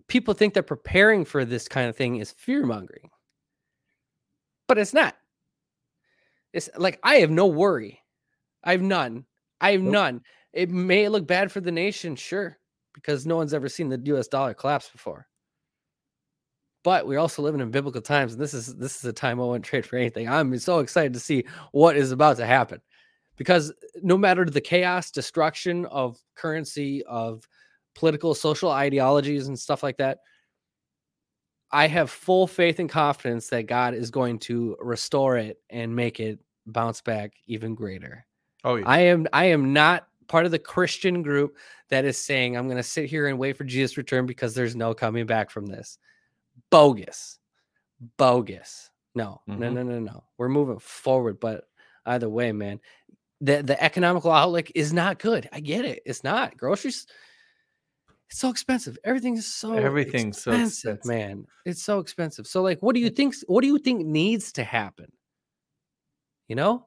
Speaker 1: people think that preparing for this kind of thing is fear mongering, but it's not. It's like I have no worry. I have none. I have
Speaker 2: Nope.
Speaker 1: none. It may look bad for the nation, sure, because no one's ever seen the US dollar collapse before. But we're also living in biblical times, and this is this is a time I wouldn't trade for anything. I'm so excited to see what is about to happen. Because uh, no matter the chaos, destruction of currency, of political, social ideologies, and stuff like that, I have full faith and confidence that God is going to restore it and make it bounce back even greater.
Speaker 2: Oh yeah.
Speaker 1: I am I am not part of the Christian group that is saying I'm going to sit here and wait for Jesus' return because there's no coming back from this. Bogus. Bogus. No. No,
Speaker 2: Mhm.
Speaker 1: no, no, no. We're moving forward, but either way, man, the the economical outlook is not good. I get it. It's not. Groceries it's so expensive. Everything is so
Speaker 2: Everything's so expensive.
Speaker 1: man. It's so expensive. So like what do you think what do you think needs to happen? You know?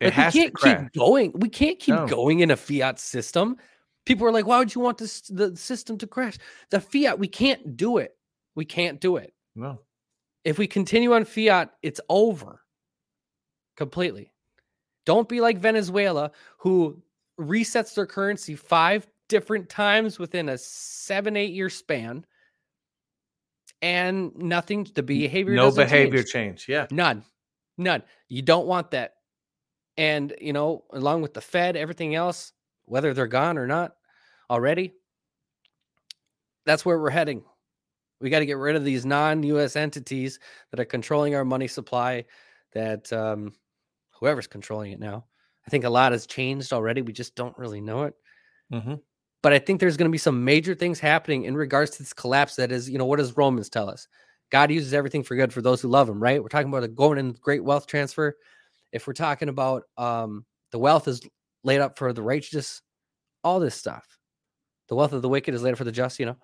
Speaker 2: it
Speaker 1: Like,
Speaker 2: has
Speaker 1: we can't keep going. We can't keep
Speaker 2: No.
Speaker 1: going in a fiat system. People are like, "Why would you want this the system to crash?" The fiat, we can't do it. We can't do it.
Speaker 2: No.
Speaker 1: If we continue on fiat, it's over completely. Don't be like Venezuela, who resets their currency five different times within a seven, eight year span. And nothing, the behavior,
Speaker 2: no behavior
Speaker 1: change.
Speaker 2: change. Yeah.
Speaker 1: None. None. You don't want that. And, you know, along with the Fed, everything else, whether they're gone or not already, that's where we're heading. We got to get rid of these non US entities that are controlling our money supply, that um, whoever's controlling it now. I think a lot has changed already. We just don't really know it.
Speaker 2: hmm
Speaker 1: But I think there's going to be some major things happening in regards to this collapse. That is, you know, what does Romans tell us? God uses everything for good for those who love him, right? We're talking about a going in great wealth transfer. If we're talking about um, the wealth is laid up for the righteous, all this stuff. The wealth of the wicked is laid up for the just, you know.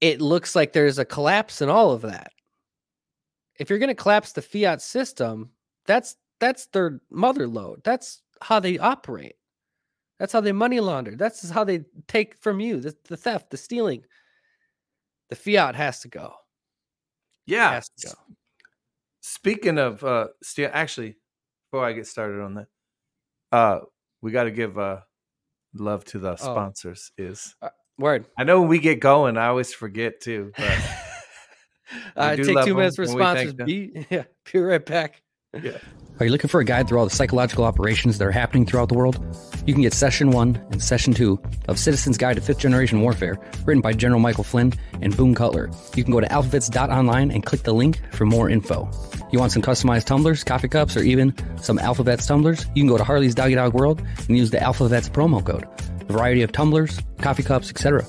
Speaker 1: It looks like there's a collapse in all of that. If you're going to collapse the fiat system, that's that's their mother load. That's how they operate. That's how they money launder. That's how they take from you the, the theft, the stealing. The fiat has to go.
Speaker 2: Yeah.
Speaker 1: Has to go.
Speaker 2: Speaking of uh still actually, before I get started on that, uh we gotta give uh love to the sponsors is
Speaker 1: Word.
Speaker 2: I know when we get going, I always forget too. But (laughs)
Speaker 1: Uh, take two minutes for
Speaker 2: and we thank
Speaker 1: sponsors. Be, (laughs) yeah, be right back. (laughs)
Speaker 2: yeah.
Speaker 3: Are you looking for a guide through all the psychological operations that are happening throughout the world? You can get Session 1 and Session 2 of Citizen's Guide to Fifth Generation Warfare, written by General Michael Flynn and Boone Cutler. You can go to alphavets.online and click the link for more info. You want some customized tumblers, coffee cups, or even some AlphaVets tumblers? You can go to Harley's Doggy Dog World and use the AlphaVets promo code. A variety of tumblers, coffee cups, etc.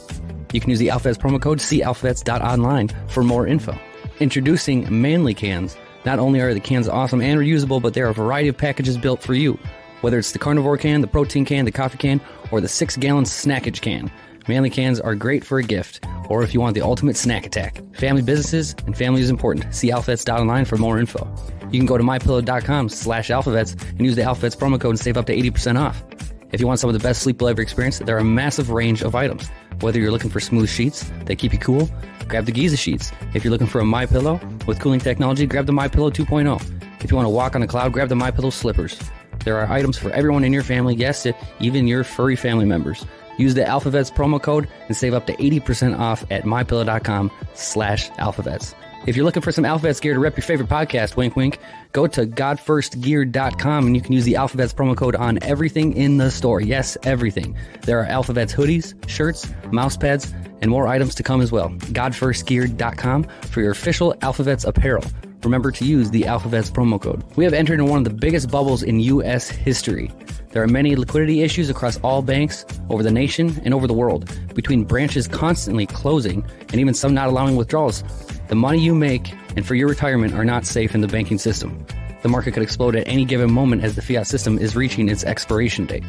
Speaker 3: You can use the AlphaVets promo code calphabets.online for more info. Introducing Manly Cans. Not only are the cans awesome and reusable, but there are a variety of packages built for you. Whether it's the carnivore can, the protein can, the coffee can, or the six gallon snackage can. Manly cans are great for a gift, or if you want the ultimate snack attack. Family businesses and family is important. See alphavets.online for more info. You can go to mypillow.com slash alphavets and use the alphavets promo code and save up to 80% off. If you want some of the best sleep you'll ever experience, there are a massive range of items. Whether you're looking for smooth sheets that keep you cool, grab the Giza sheets. If you're looking for a My Pillow with cooling technology, grab the My Pillow 2.0. If you want to walk on the cloud, grab the My Pillow slippers. There are items for everyone in your family, yes, even your furry family members. Use the Alphavets promo code and save up to 80% off at mypillow.com slash alphavets. If you're looking for some AlphaVets gear to rep your favorite podcast, wink wink, go to godfirstgear.com and you can use the AlphaVets promo code on everything in the store. Yes, everything. There are AlphaVets hoodies, shirts, mouse pads, and more items to come as well. Godfirstgear.com for your official AlphaVets apparel. Remember to use the AlphaVets promo code. We have entered in one of the biggest bubbles in U.S. history. There are many liquidity issues across all banks over the nation and over the world, between branches constantly closing and even some not allowing withdrawals. The money you make and for your retirement are not safe in the banking system. The market could explode at any given moment as the fiat system is reaching its expiration date.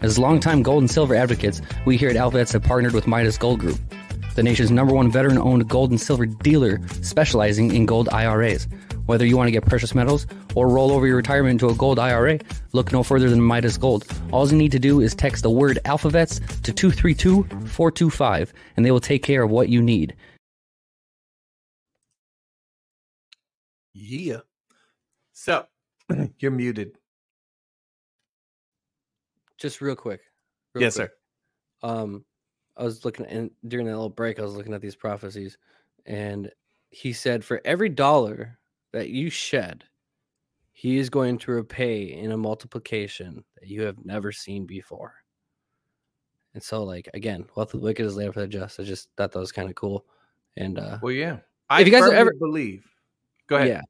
Speaker 3: As longtime gold and silver advocates, we here at AlphaVets have partnered with Midas Gold Group, the nation's number one veteran owned gold and silver dealer specializing in gold IRAs. Whether you want to get precious metals or roll over your retirement into a gold IRA, look no further than Midas Gold. All you need to do is text the word AlphaVets to 232 425 and they will take care of what you need.
Speaker 2: Yeah. So (clears throat) you're muted.
Speaker 1: Just real quick. real
Speaker 2: yes,
Speaker 1: quick.
Speaker 2: sir.
Speaker 1: um i was looking and during that little break i was looking at these prophecies and he said for every dollar that you shed he is going to repay in a multiplication that you have never seen before and so like again wealth of the wicked is laid up for the just i just thought that was kind of cool and uh
Speaker 2: Well, yeah. I
Speaker 1: If you guys ever-
Speaker 2: believe. Go ahead.
Speaker 1: yeah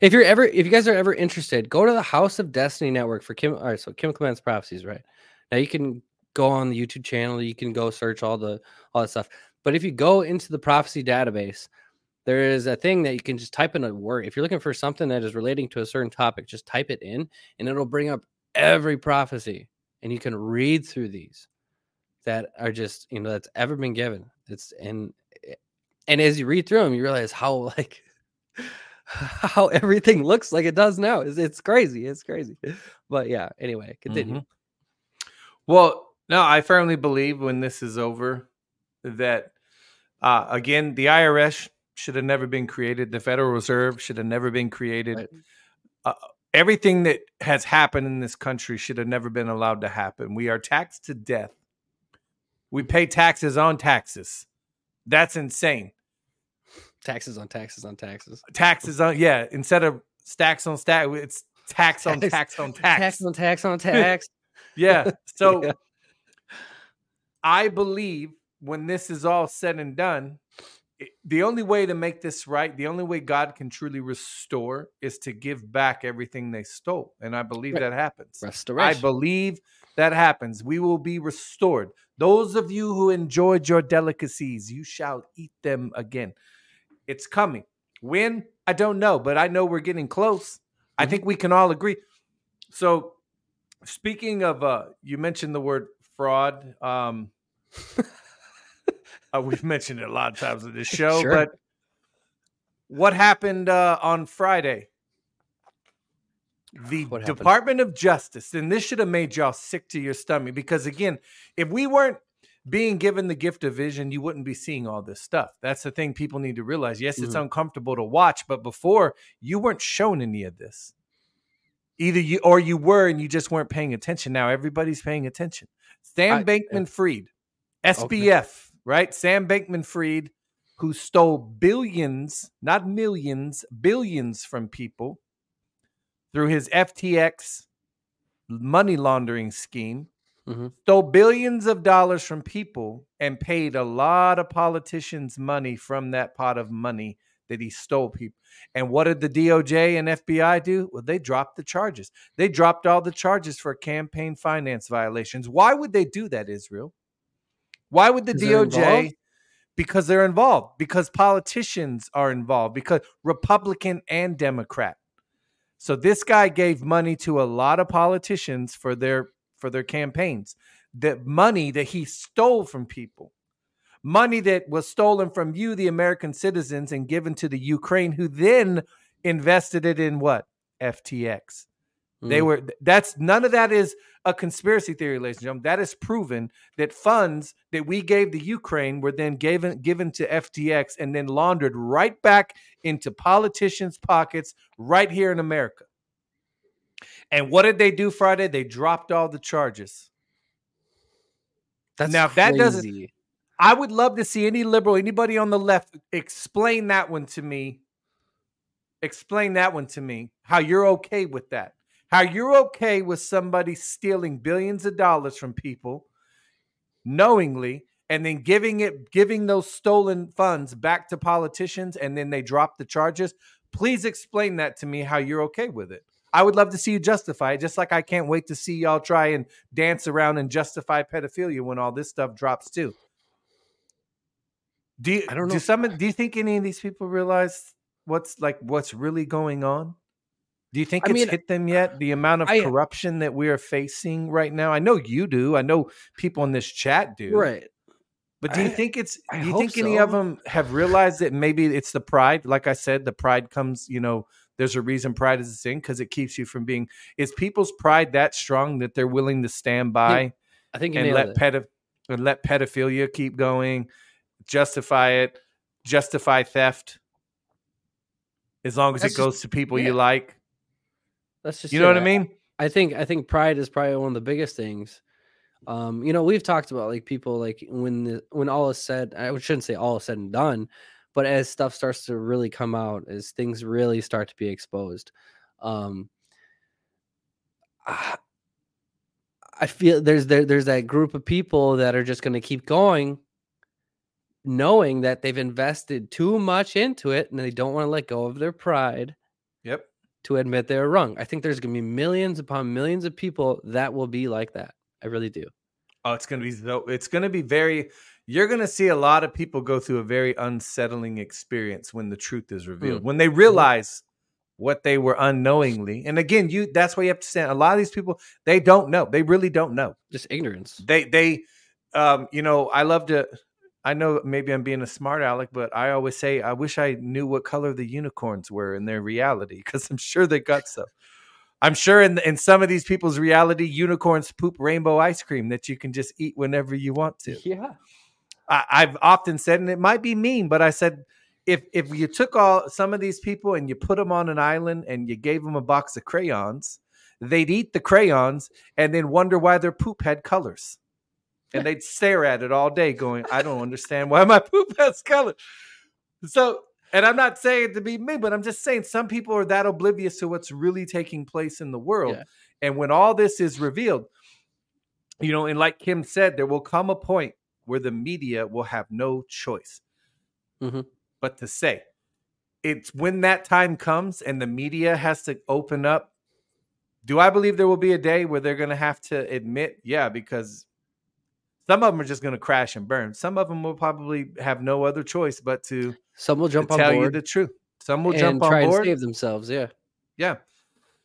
Speaker 1: if you're ever if you guys are ever interested go to the house of destiny network for kim all right so kim clement's prophecies right? Now you can go on the youtube channel you can go search all the all that stuff but if you go into the prophecy database there is a thing that you can just type in a word. If you're looking for something that is relating to a certain topic just type it in and it'll bring up every prophecy and you can read through these that are just you know that's ever been given. It's and eh, and as you read through them you realize how (laughs) like (laughs) how everything looks like it does now. It's, it's crazy. It's crazy. But yeah, anyway, continue.
Speaker 2: Mhm. Well, no, I firmly believe when this is over that uh, again the IRS should have never been created. The Federal Reserve should have never been created.
Speaker 1: Right.
Speaker 2: Uh, everything that has happened in this country should have never been allowed to happen. We are taxed to death. We pay taxes on taxes. That's insane.
Speaker 1: Taxes on taxes on taxes.
Speaker 2: Taxes on yeah. Instead of stacks on stack, it's tax on
Speaker 1: Tax-
Speaker 2: tax on tax.
Speaker 1: Tax on tax on (laughs) tax.
Speaker 2: Yeah. (laughs) So
Speaker 1: Yeah.
Speaker 2: I believe when this is all said and done, it- the only way to make this right, the only way God can truly restore is to give back everything they stole. And I believe
Speaker 1: Right.
Speaker 2: that happens.
Speaker 1: Restoration.
Speaker 2: I believe that happens. We will be restored. Those of you who enjoyed your delicacies, you shall eat them again. It's coming. When? I don't know, but I know we're getting close. I
Speaker 1: Mhm.
Speaker 2: think we can all agree. So, speaking of, uh, you mentioned the word fraud. Um, (laughs) uh, we've mentioned it a lot of times in this show,
Speaker 1: Sure.
Speaker 2: but what happened uh, on Friday? The? Department of Justice, and this should have made y'all sick to your stomach because, again, if we weren't being given the gift of vision, you wouldn't be seeing all this stuff. That's the thing people need to realize. Yes, it's
Speaker 1: Mhm.
Speaker 2: uncomfortable to watch, but before you weren't shown any of this. Either you or you were and you just weren't paying attention. Now everybody's paying attention. Sam Bankman-Fried, SBF, right? Sam Bankman-Fried, who stole billions, not millions, billions from people through his FTX money laundering scheme,
Speaker 1: Mhm.
Speaker 2: stole billions of dollars from people and paid a lot of politicians money from that pot of money that he stole people. And what did the DOJ and FBI do? Well, they dropped the charges. They dropped all the charges for campaign finance violations. Why would they do that, Israel? Why would the DOJ? Because they're involved, because politicians are involved, because Republican and Democrat. So this guy gave money to a lot of politicians for their for their campaigns. The money that he stole from people. Money that was stolen from you, the American citizens, and given to the Ukraine, who then invested it in what? FTX. They
Speaker 1: Mm.
Speaker 2: were that's none of that is a conspiracy theory, ladies and gentlemen. That is proven that funds that we gave the Ukraine were then given given to FTX and then laundered right back into politicians' pockets right here in America. And what did they do Friday? They dropped all the charges.
Speaker 1: That's
Speaker 2: Now, if that doesn't- I would love to see any liberal, anybody on the left, explain that one to me. Explain that one to me. How you're okay with that. How you're okay with somebody stealing billions of dollars from people knowingly and then giving it giving those stolen funds back to politicians and then they drop the charges. Please explain that to me how you're okay with it. I would love to see you justify it, just like I can't wait to see y'all try and dance around and justify pedophilia when all this stuff drops too. Do you,
Speaker 1: I don't
Speaker 2: do
Speaker 1: know.
Speaker 2: some do you think any of these people realize what's like what's really going on? Do you think
Speaker 1: I
Speaker 2: it's
Speaker 1: mean,
Speaker 2: hit them uh, yet? The amount of
Speaker 1: I-
Speaker 2: corruption that we are facing right now. I know you do. I know people in this chat do.
Speaker 1: Right.
Speaker 2: But do you
Speaker 1: I-
Speaker 2: think it's do you think any of them have realized that maybe it's the pride? Like I said, the pride comes, you know, there's a reason pride is a sin because it keeps you from being is people's pride that strong that they're willing to stand by
Speaker 1: I think
Speaker 2: and let pedo- and let pedophilia keep going, justify it, justify theft as long as
Speaker 1: That's
Speaker 2: it
Speaker 1: just-
Speaker 2: goes to people
Speaker 1: yeah.
Speaker 2: you like.
Speaker 1: That's just
Speaker 2: You know
Speaker 1: it.
Speaker 2: what I mean?
Speaker 1: I think I think pride is probably one of the biggest things. Um, you know, we've talked about like people like when the when all is said, I shouldn't say all is said and done, but as stuff starts to really come out, as things really start to be exposed, um, I, I feel there's there, there's that group of people that are just going to keep going, knowing that they've invested too much into it and they don't want to let go of their pride
Speaker 2: Yep.
Speaker 1: to admit they're wrong. I think there's going to be millions upon millions of people that will be like that. I really do.
Speaker 2: Oh, it's gonna be so. It's gonna be very. You're gonna see a lot of people go through a very unsettling experience when the truth is revealed.
Speaker 1: Mm.
Speaker 2: When they realize what they were unknowingly, and again, you. That's why you have to stand. A lot of these people, they don't know. They really don't know.
Speaker 1: Just ignorance.
Speaker 2: They they, um, you know, I love to. I know maybe I'm being a smart aleck, but I always say I wish I knew what color the unicorns were in their reality because I'm sure they got some. I'm sure in in some of these people's reality, unicorns poop rainbow ice cream that you can just eat whenever you want to.
Speaker 1: Yeah.
Speaker 2: I, I've often said, and it might be mean, but I said, if if you took all some of these people and you put them on an island and you gave them a box of crayons, they'd eat the crayons and then wonder why their poop had colors. And they'd stare at it all day, going, I don't understand why my (laughs) poop has color. So, and I'm not saying it to be me, but I'm just saying some people are that oblivious to what's really taking place in the world.
Speaker 1: Yeah.
Speaker 2: And when all this is revealed, you know, and like Kim said, there will come a point where the media will have no choice
Speaker 1: Mhm.
Speaker 2: but to say. It's when that time comes and the media has to open up. Do I believe there will be a day where they're going to have to admit, yeah, because some of them are just going to crash and burn. Some of them will probably have no other choice but to,
Speaker 1: Some will
Speaker 2: to
Speaker 1: jump on
Speaker 2: tell you
Speaker 1: board
Speaker 2: the truth. Some will jump on
Speaker 1: and
Speaker 2: board.
Speaker 1: save themselves. Yeah.
Speaker 2: Yeah.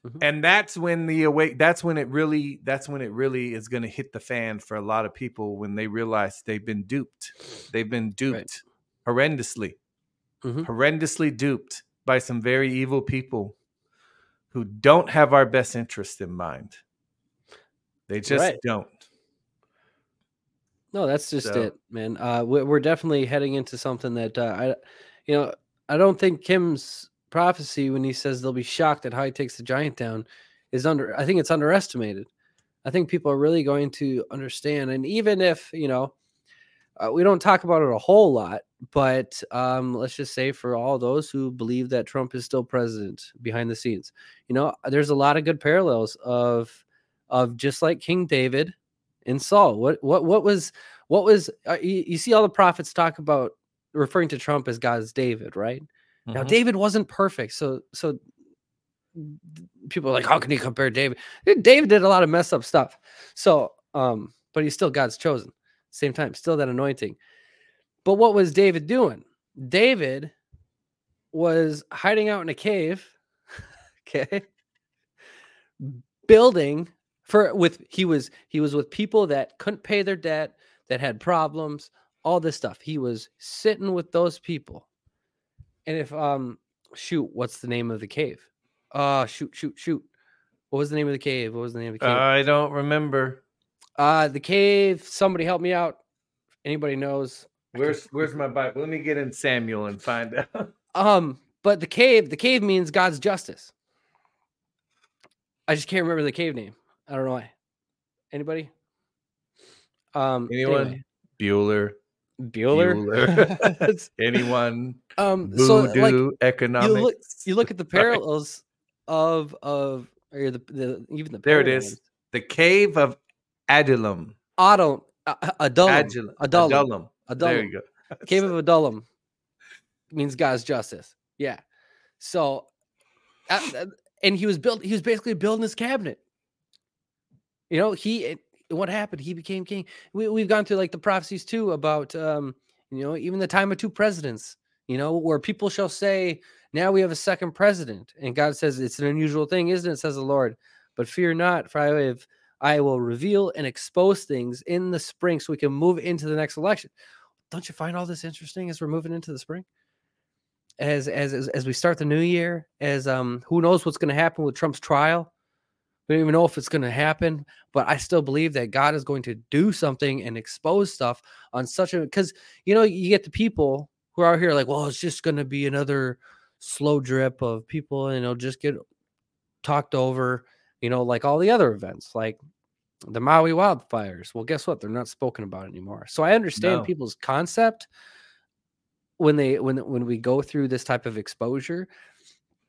Speaker 1: Mhm.
Speaker 2: And that's when the awake that's when it really that's when it really is going to hit the fan for a lot of people when they realize they've been duped. They've been duped horrendously.
Speaker 1: Mhm.
Speaker 2: Horrendously duped by some very evil people who don't have our best interest in mind. They just
Speaker 1: Right.
Speaker 2: don't.
Speaker 1: No, that's just
Speaker 2: So-
Speaker 1: it, man. Uh, we- we're definitely heading into something that uh, I, you know, I don't think Kim's prophecy when he says they'll be shocked at how he takes the giant down is under. I think it's underestimated. I think people are really going to understand, and even if you know, uh, we don't talk about it a whole lot, but um, let's just say for all those who believe that Trump is still president behind the scenes, you know, there's a lot of good parallels of of just like King David and Saul. What what what was what was uh, you, you see all the prophets talk about referring to Trump as God's David, right? Now
Speaker 2: Mhm.
Speaker 1: David wasn't perfect, so so people are like, how can you compare David? Eh, David did a lot of messed up stuff. So um, but he's still God's chosen. Same time, still that anointing. But what was David doing? David was hiding out in a cave, (laughs) okay, building for with he was he was with people that couldn't pay their debt, that had problems, all this stuff. He was sitting with those people. And if um shoot, what's the name of the cave? Uh shoot, shoot, shoot. What was the name of the cave? What was the name of the cave?
Speaker 2: I don't remember.
Speaker 1: Uh the cave, somebody help me out. Anybody knows?
Speaker 2: Where's where's my Bible? Let me get in Samuel and find out. (laughs)
Speaker 1: Um, but the cave, the cave means God's justice. I just can't remember the cave name. I don't know why. Anybody? Um
Speaker 2: Anyone?
Speaker 1: anyway,
Speaker 2: Bueller.
Speaker 1: Bueller.
Speaker 2: Bueller. (laughs) (laughs) Anyone?
Speaker 1: um so
Speaker 2: Voodoo
Speaker 1: like
Speaker 2: economics.
Speaker 1: you look at the parallels of of or the, the even the
Speaker 2: There it is. the cave of Adullam.
Speaker 1: Adullam, Adullam,
Speaker 2: Adullam.
Speaker 1: Adullam.
Speaker 2: There you go. (laughs)
Speaker 1: Cave of Adullam means God's justice. Yeah. So, and he was built. He was basically building his cabinet. You know, he. What happened? He became king. We, we've gone through like the prophecies too about, um, you know, even the time of two presidents. You know, where people shall say, "Now we have a second president," and God says, "It's an unusual thing, isn't it?" Says the Lord. But fear not, for I have, I will reveal and expose things in the spring, so we can move into the next election don't you find all this interesting as we're moving into the spring? As as as, as we start the new year, as um who knows what's going to happen with Trump's trial? We don't even know if it's going to happen, but I still believe that God is going to do something and expose stuff on such a because you know you get the people who are out here like, well, it's just going to be another slow drip of people, and it'll just get talked over, you know, like all the other events, like the Maui wildfires. Well, guess what? They're not spoken about anymore. So I understand
Speaker 2: No.
Speaker 1: people's concept when they when when we go through this type of exposure,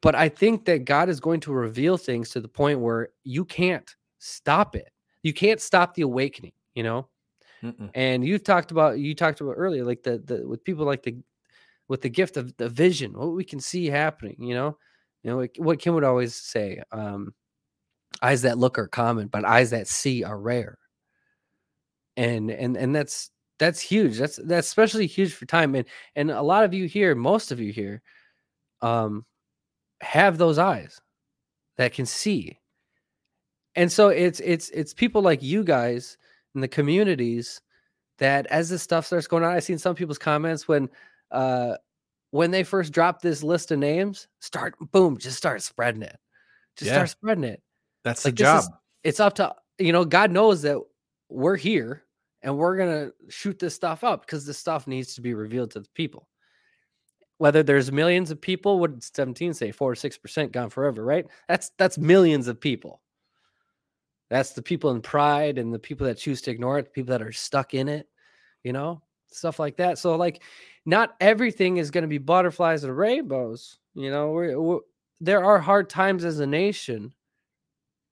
Speaker 1: but I think that God is going to reveal things to the point where you can't stop it. You can't stop the awakening, you know?
Speaker 2: Mm-mm.
Speaker 1: And you talked about you talked about earlier like the the with people like the with the gift of the vision, what we can see happening, you know? You know, like what Kim would always say, um eyes that look are common, but eyes that see are rare. And and and that's that's huge. That's that's especially huge for time. And and a lot of you here, most of you here, um, have those eyes that can see. And so it's it's it's people like you guys in the communities that as this stuff starts going on, I've seen some people's comments when uh when they first drop this list of names, start boom, just start spreading it. Just
Speaker 2: Yeah.
Speaker 1: start spreading it
Speaker 2: That's
Speaker 1: like
Speaker 2: the job.
Speaker 1: is it's up to you know god knows that we're here and we're gonna shoot this stuff up because this stuff needs to be revealed to the people whether there's millions of people, what did 17 say? Four or six percent gone forever, right? That's that's millions of people. That's the people in pride and the people that choose to ignore it, the people that are stuck in it, you know, stuff like that. So, like, not everything is going to be butterflies and rainbows. You know, we're, we're, there are hard times as a nation,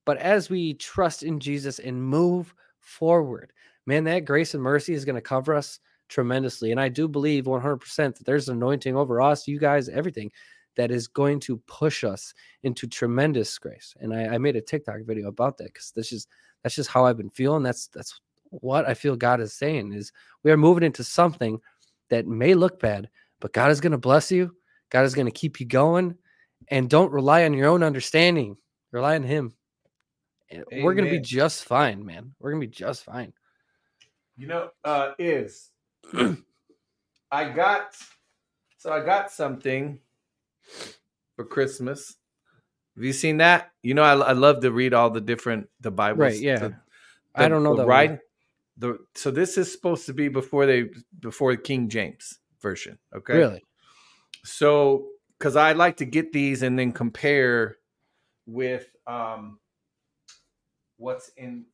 Speaker 1: but as we trust in Jesus and move forward, man, that grace and mercy is going to cover us tremendously. And I do believe 100% that there's an anointing over us, you guys, everything that is going to push us into tremendous grace. And I, I made a TikTok video about that because this is that's just how I've been feeling. That's that's what I feel God is saying is we are moving into something that may look bad, but God is going to bless you. God is going to keep you going. And don't rely on your own understanding. Rely on Him. We're going to be just fine, man. We're going to be just fine.
Speaker 2: You know, uh, is (clears throat) I got so I got something for Christmas. Have you seen that? You know, I, I love to read all the different the Bibles.
Speaker 1: Right. Yeah.
Speaker 2: The,
Speaker 1: I don't know
Speaker 2: the
Speaker 1: that
Speaker 2: right.
Speaker 1: one.
Speaker 2: The so this is supposed to be before they before the King James version. Okay.
Speaker 1: Really?
Speaker 2: So because I like to get these and then compare with um what's in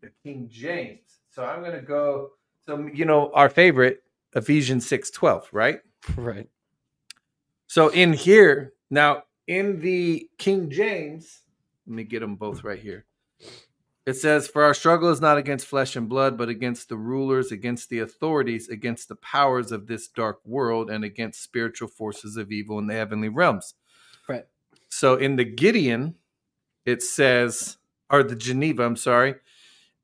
Speaker 2: the King James. So I'm gonna go. So you know our favorite Ephesians six twelve, right?
Speaker 1: Right.
Speaker 2: So in here, now in the King James, let me get them both right here. It says, For our struggle is not against flesh and blood, but against the rulers, against the authorities, against the powers of this dark world, and against spiritual forces of evil in the heavenly realms.
Speaker 1: Right.
Speaker 2: So in the Gideon, it says, or the Geneva, I'm sorry,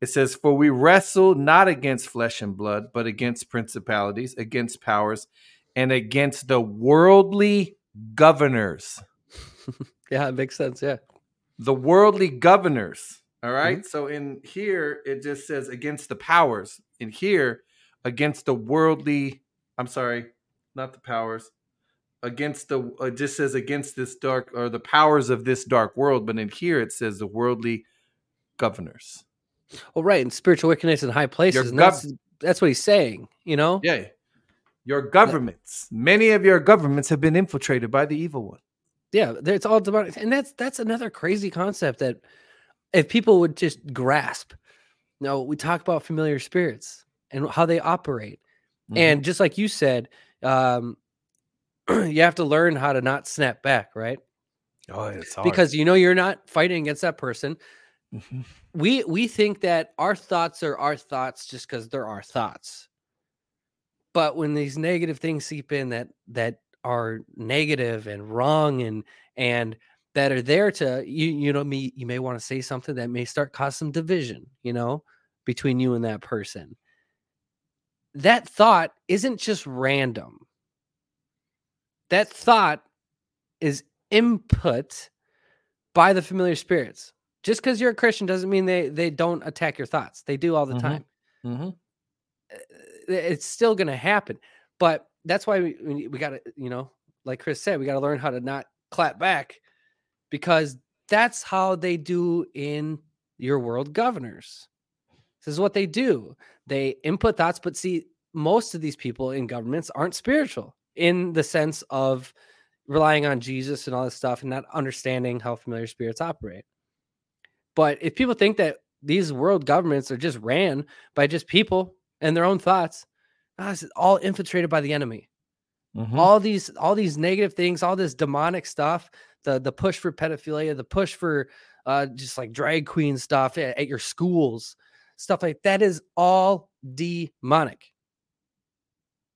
Speaker 2: it says, For we wrestle not against flesh and blood, but against principalities, against powers, and against the worldly governors. (laughs)
Speaker 1: Yeah, it makes sense. Yeah.
Speaker 2: The worldly governors. All right? Mm-hmm. So in here, it just says against the powers. In here, against the worldly, I'm sorry, not the powers. Against the, it just says against this dark, or the powers of this dark world. But in here, it says the worldly governors.
Speaker 1: Well, right. And spiritual wickedness in high places.
Speaker 2: Gov-
Speaker 1: that's, that's what he's saying, you know?
Speaker 2: Yeah. Your governments, many of your governments have been infiltrated by the evil one.
Speaker 1: Yeah. It's all demonic. And that's that's another crazy concept that if people would just grasp. You No, we talk about familiar spirits and how they operate.
Speaker 2: Mm-hmm.
Speaker 1: And just like you said, um, (clears throat) you have to learn how to not snap back, right?
Speaker 2: oh, it's hard.
Speaker 1: Because you know you're not fighting against that person.
Speaker 2: Mhm.
Speaker 1: we we think that our thoughts are our thoughts just because they're our thoughts. But when these negative things seep in that that are negative and wrong and and that are there to you you know me you may want to say something that may start cause some division you know between you and that person. That thought isn't just random. That thought is input by the familiar spirits just because you're a christian doesn't mean they they don't attack your thoughts. They do all the
Speaker 2: Mhm.
Speaker 1: time.
Speaker 2: Mhm.
Speaker 1: uh, it's still going to happen. But that's why we, we, we got to you know like chris said we got to learn how to not clap back because that's how they do in your world governors. This is what they do. They input thoughts but see most of these people in governments aren't spiritual in the sense of relying on jesus and all this stuff and not understanding how familiar spirits operate but if people think that these world governments are just ran by just people and their own thoughts, ah, it's all infiltrated by the enemy.
Speaker 2: Mhm.
Speaker 1: All these, all these negative things, all this demonic stuff, the the push for pedophilia, the push for uh, just like drag queen stuff at, at your schools, stuff like that is all demonic.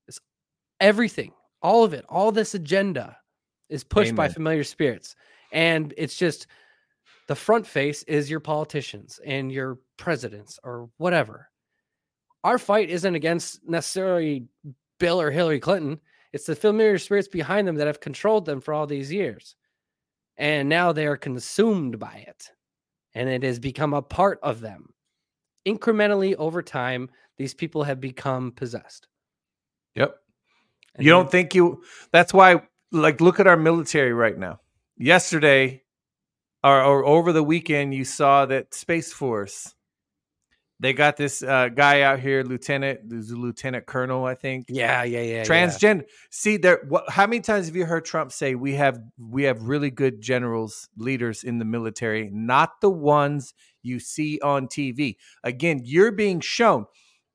Speaker 1: It's everything, all of it, all this agenda is pushed by familiar spirits, and it's just the front face is your politicians and your presidents or whatever. Our fight isn't against necessarily Bill or Hillary Clinton. It's the familiar spirits behind them that have controlled them for all these years. And now they are consumed by it. And it has become a part of them. Incrementally over time, these people have become possessed.
Speaker 2: Yep.
Speaker 1: And
Speaker 2: You don't think you that's why like look at our military right now. Yesterday or, or over the weekend you saw that Space Force They got this uh, guy out here, lieutenant, lieutenant colonel, I think.
Speaker 1: Yeah, yeah, yeah.
Speaker 2: Transgender. See, there. What? How many times have you heard Trump say we have we have really good generals, leaders in the military, not the ones you see on TV? Again, you're being shown.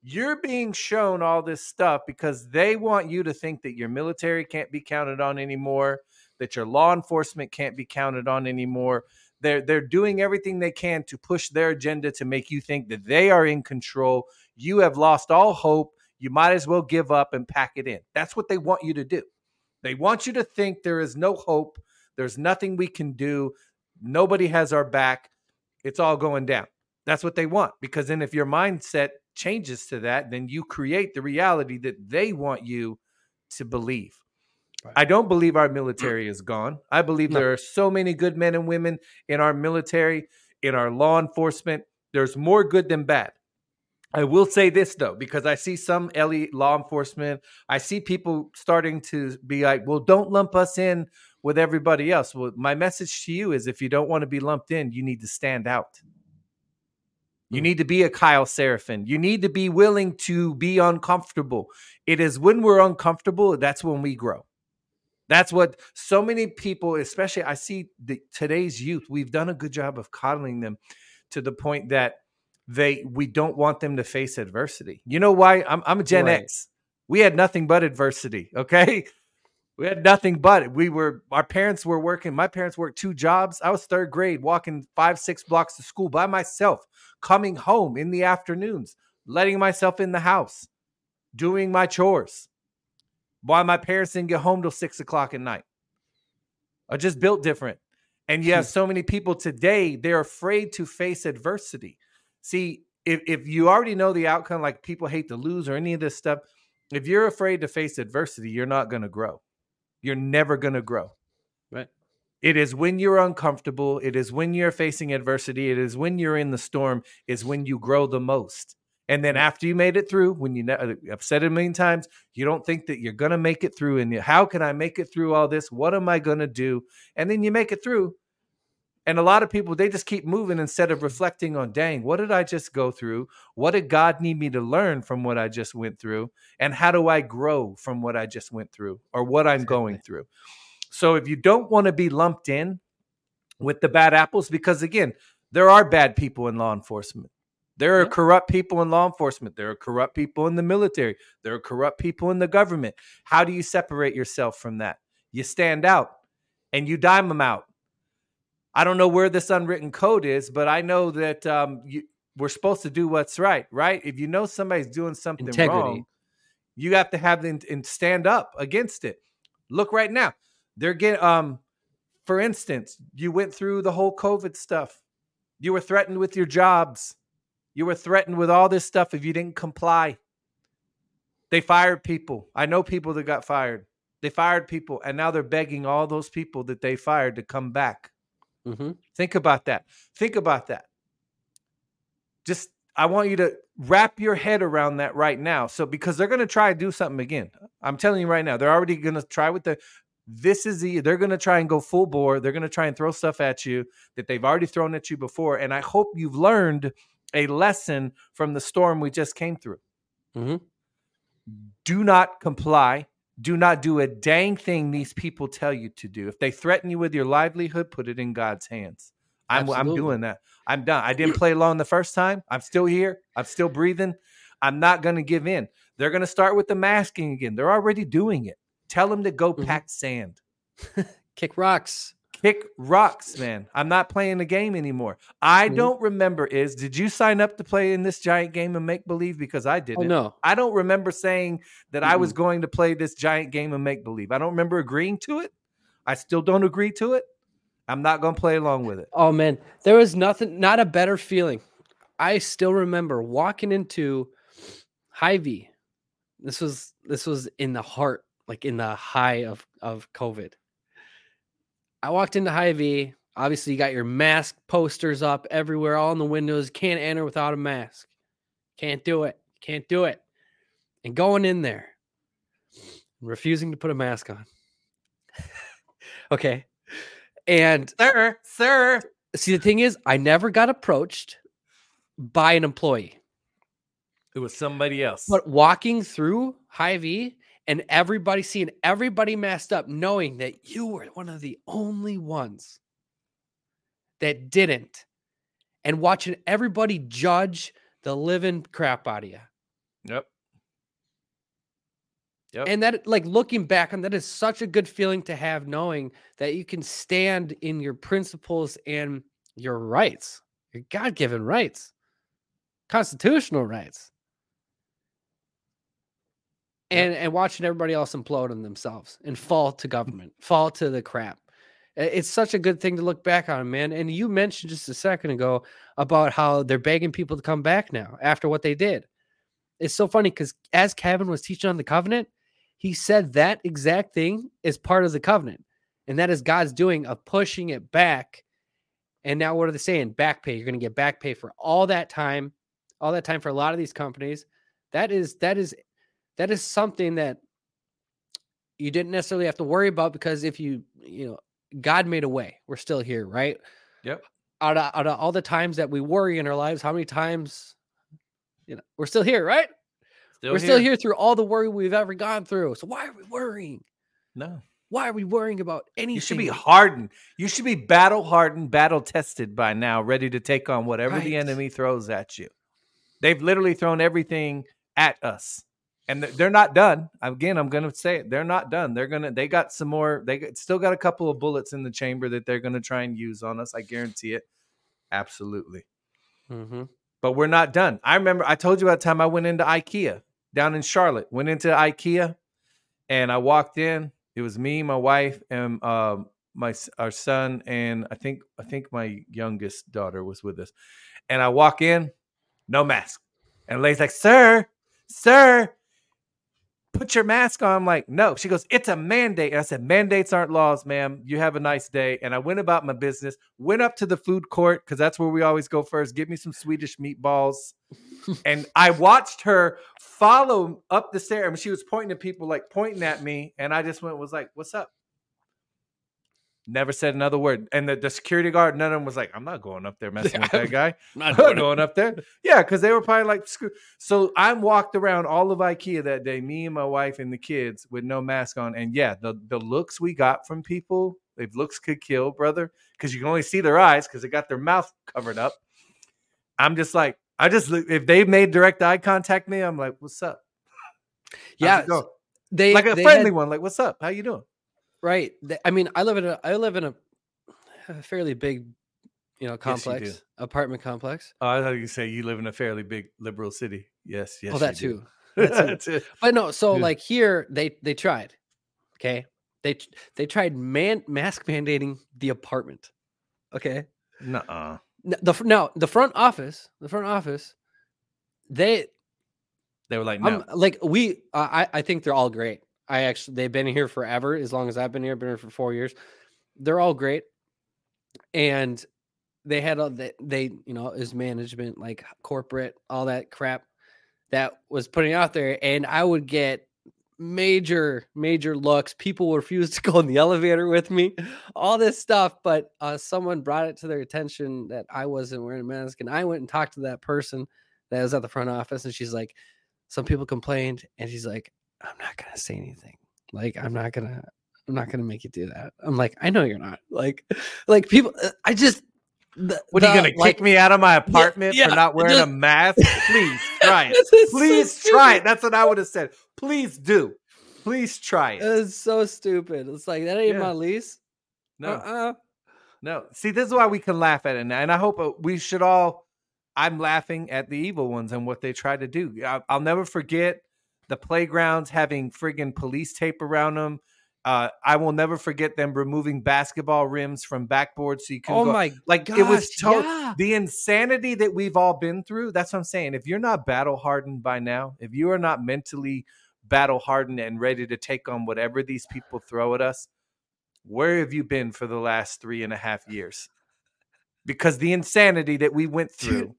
Speaker 2: You're being shown all this stuff because they want you to think that your military can't be counted on anymore, that your law enforcement can't be counted on anymore. They're they're doing everything they can to push their agenda to make you think that they are in control. You have lost all hope. You might as well give up and pack it in. That's what they want you to do. They want you to think there is no hope. There's nothing we can do. Nobody has our back. It's all going down. That's what they want. Because then if your mindset changes to that, then you create the reality that they want you to believe.
Speaker 1: Right.
Speaker 2: I don't believe our (clears throat) military is gone. I believe
Speaker 1: No.
Speaker 2: there are so many good men and women in our military, in our law enforcement. There's more good than bad. I will say this though, because I see some LE law enforcement, I see people starting to be like, well, don't lump us in with everybody else. Well, my message to you is if you don't want to be lumped in, you need to stand out. You
Speaker 1: Mm.
Speaker 2: need to be a Kyle Seraphin. You need to be willing to be uncomfortable. It is when we're uncomfortable, that's when we grow. That's what so many people, especially I see the, today's youth, we've done a good job of coddling them to the point that they we don't want them to face adversity. You know why? I'm I'm a Gen
Speaker 1: Right.
Speaker 2: X. We had nothing but adversity, (laughs) okay? We had nothing but it. We were our parents were working. My parents worked two jobs. I was third grade, walking five, six blocks to school by myself, coming home in the afternoons, letting myself in the house, doing my chores. Why my parents didn't get home till six o'clock at night. I just built different. And you have hmm. so many people today, they're afraid to face adversity. See, if, if you already know the outcome, like people hate to lose or any of this stuff, if you're afraid to face adversity, you're not going to grow. You're never going to grow.
Speaker 1: Right.
Speaker 2: It is when you're uncomfortable, it is when you're facing adversity, it is when you're in the storm, is when you grow the most. And then after you made it through, when you ne- uh, I've said it a million times, you don't think that you're going to make it through. And you, how can I make it through all this? What am I going to do? And then you make it through. And a lot of people, they just keep moving instead of reflecting on, dang, what did I just go through? What did God need me to learn from what I just went through? And how do I grow from what I just went through or what I'm going through? So if you don't want to be lumped in with the bad apples, because again, there are bad people in law enforcement. There are
Speaker 1: Yeah.
Speaker 2: corrupt people in law enforcement. There are corrupt people in the military. There are corrupt people in the government. How do you separate yourself from that? You stand out and you dime them out. I don't know where this unwritten code is, but I know that um, you, we're supposed to do what's right, right? If you know somebody's doing something
Speaker 1: Integrity.
Speaker 2: wrong, you have to have them and stand up against it. Look right now, they're getting. Um, for instance, you went through the whole COVID stuff. You were threatened with your jobs. You were threatened with all this stuff if you didn't comply. They fired people. I know people that got fired. They fired people, and now they're begging all those people that they fired to come back.
Speaker 1: hmm
Speaker 2: Think about that. Think about that. Just, I want you to wrap your head around that right now. So, because they're going to try to do something again. I'm telling you right now, they're already going to try with the. This is the. They're going to try and go full bore. They're going to try and throw stuff at you that they've already thrown at you before. And I hope you've learned a lesson from the storm we just came through.
Speaker 1: hmm
Speaker 2: Do not comply. Do not do a dang thing these people tell you to do. If they threaten you with your livelihood, put it in God's hands. I'm I'm doing that. I'm done. I didn't (clears throat) play along the first time. I'm still here. I'm still breathing. I'm not going to give in. They're going to start with the masking again. They're already doing it. Tell them to go
Speaker 1: Mhm.
Speaker 2: pack sand. (laughs)
Speaker 1: Kick rocks.
Speaker 2: Kick rocks, man. I'm not playing the game anymore. I
Speaker 1: Mhm.
Speaker 2: don't remember is did you sign up to play in this giant game of make believe because I
Speaker 1: Oh
Speaker 2: didn't.
Speaker 1: no.
Speaker 2: I don't remember saying that I was going to play this giant game of make believe. I don't remember agreeing to it. I still don't agree to it. I'm not going to play along with it.
Speaker 1: Oh man, there was nothing, not a better feeling. I still remember walking into Hy-Vee. This was this was in the heart, like in the high of of COVID. I walked into Hy-Vee. Obviously, you got your mask posters up everywhere, all in the windows. Can't enter without a mask. Can't do it. Can't do it. And going in there, refusing to put a mask on. (laughs) okay. And
Speaker 2: Sir, sir.
Speaker 1: see the thing is i never got approached by an employee
Speaker 2: It was somebody else.
Speaker 1: But walking through Hy-Vee and everybody seeing everybody messed up, knowing that you were one of the only ones that didn't, and watching everybody judge the living crap out of you.
Speaker 2: yep. Yep.
Speaker 1: And that, like looking back on that, is such a good feeling to have, knowing that you can stand in your principles and your rights, your God given rights, constitutional rights. And, and watching everybody else implode on themselves and fall to government, fall to the crap. It's such a good thing to look back on, man. And you mentioned just a second ago about how they're begging people to come back now after what they did. It's so funny because as Kevin was teaching on the covenant, he said that exact thing is part of the covenant. And that is God's doing of pushing it back. And now what are they saying? Back pay. You're going to get back pay for all that time, all that time for a lot of these companies. That is that is that is something that you didn't necessarily have to worry about because if you, you know, God made a way. We're still here, right?
Speaker 2: Yep.
Speaker 1: Out of, out of all the times that we worry in our lives, how many times, you know, we're still here, right?
Speaker 2: Still
Speaker 1: we're still here through all the worry we've ever gone through. So why are we worrying?
Speaker 2: No.
Speaker 1: Why are we worrying about anything?
Speaker 2: You should be hardened. You should be battle hardened, battle tested by now, ready to take on whatever the enemy throws at you. They've literally thrown everything at us. And they're not done. Again, I'm going to say it. They're not done. They're going to they got some more they still got a couple of bullets in the chamber that they're going to try and use on us. I guarantee it. Absolutely.
Speaker 1: hmm
Speaker 2: But we're not done. I remember I told you about the time I went into IKEA down in Charlotte. Went into IKEA and I walked in. It was me, my wife, and um, my our son, and I think I think my youngest daughter was with us. And I walk in, no mask. And Lay's like, "Sir, sir, put your mask on." I'm like, "No." She goes, "It's a mandate." And I said, "Mandates aren't laws, ma'am. You have a nice day." And I went about my business. Went up to the food court because that's where we always go first. Give me some Swedish meatballs. (laughs) and I watched her follow up the stair. I mean, she was pointing at people, like pointing at me, and I just went, was like, "What's up?" Never said another word. And the, the security guard, none of them was like, I'm not going up there (laughs) messing with that guy. (laughs) I'm not going up there. Yeah, because they were probably like, screw. So I walked around all of IKEA that day, me and my wife and the kids with no mask on. And yeah, the, the looks we got from people, if looks could kill, brother, because you can only see their eyes because they got their mouth covered up. I'm just like, I just, if they made direct eye contact me, I'm like, what's up? How's
Speaker 1: Yeah, they
Speaker 2: like a
Speaker 1: they
Speaker 2: friendly
Speaker 1: had-
Speaker 2: one. Like, what's up? How you doing?
Speaker 1: Right? I mean, I live in a I live in a, a fairly big, you know,
Speaker 2: Yes, you
Speaker 1: complex apartment complex.
Speaker 2: Oh, I thought you say you live in a fairly big liberal city. Yes, oh, yes.
Speaker 1: oh, (laughs) that too.
Speaker 2: do.
Speaker 1: That too.
Speaker 2: That's it.
Speaker 1: But no, so
Speaker 2: Yeah.
Speaker 1: like here they they tried. Okay. They they tried man mask mandating the apartment. Okay.
Speaker 2: Nuh-uh.
Speaker 1: The no, the front office, the front office, they
Speaker 2: They were like, no.
Speaker 1: I'm like we I- I think they're all great. I actually they've been here forever as long as I've been here, been here for 4 years. They're all great. And they had all that they, you know, is management like corporate, all that crap that was putting out there and I would get major major looks people would refuse to go in the elevator with me all this stuff but uh someone brought it to their attention that i wasn't wearing a mask and i went and talked to that person that was at the front office and she's like some people complained and she's like i'm not gonna say anything like i'm not gonna i'm not gonna make you do that i'm like i know you're not like (laughs) like people uh, i just the,
Speaker 2: What are you
Speaker 1: the,
Speaker 2: gonna
Speaker 1: like,
Speaker 2: kick me out of my apartment
Speaker 1: yeah,
Speaker 2: for not wearing a mask? Please (laughs) try it.
Speaker 1: Is so
Speaker 2: Please try it. That's what I would have said. Please do. Please try it.
Speaker 1: It's so stupid. It's like that ain't
Speaker 2: Yeah.
Speaker 1: my lease.
Speaker 2: No,
Speaker 1: Uh-uh.
Speaker 2: no. See, this is why we can laugh at it, now, and I hope uh, we should all. I'm laughing at the evil ones and what they try to do. I'll never forget the playgrounds having friggin' police tape around them. Uh, I will never forget them removing basketball rims from backboards so you can
Speaker 1: Oh
Speaker 2: go.
Speaker 1: my
Speaker 2: like
Speaker 1: gosh.
Speaker 2: it was to-
Speaker 1: yeah.
Speaker 2: the insanity that we've all been through that's what i'm saying if you're not battle hardened by now if you are not mentally battle hardened and ready to take on whatever these people throw at us where have you been for the last three and a half years because the insanity that we went
Speaker 1: Dude,
Speaker 2: through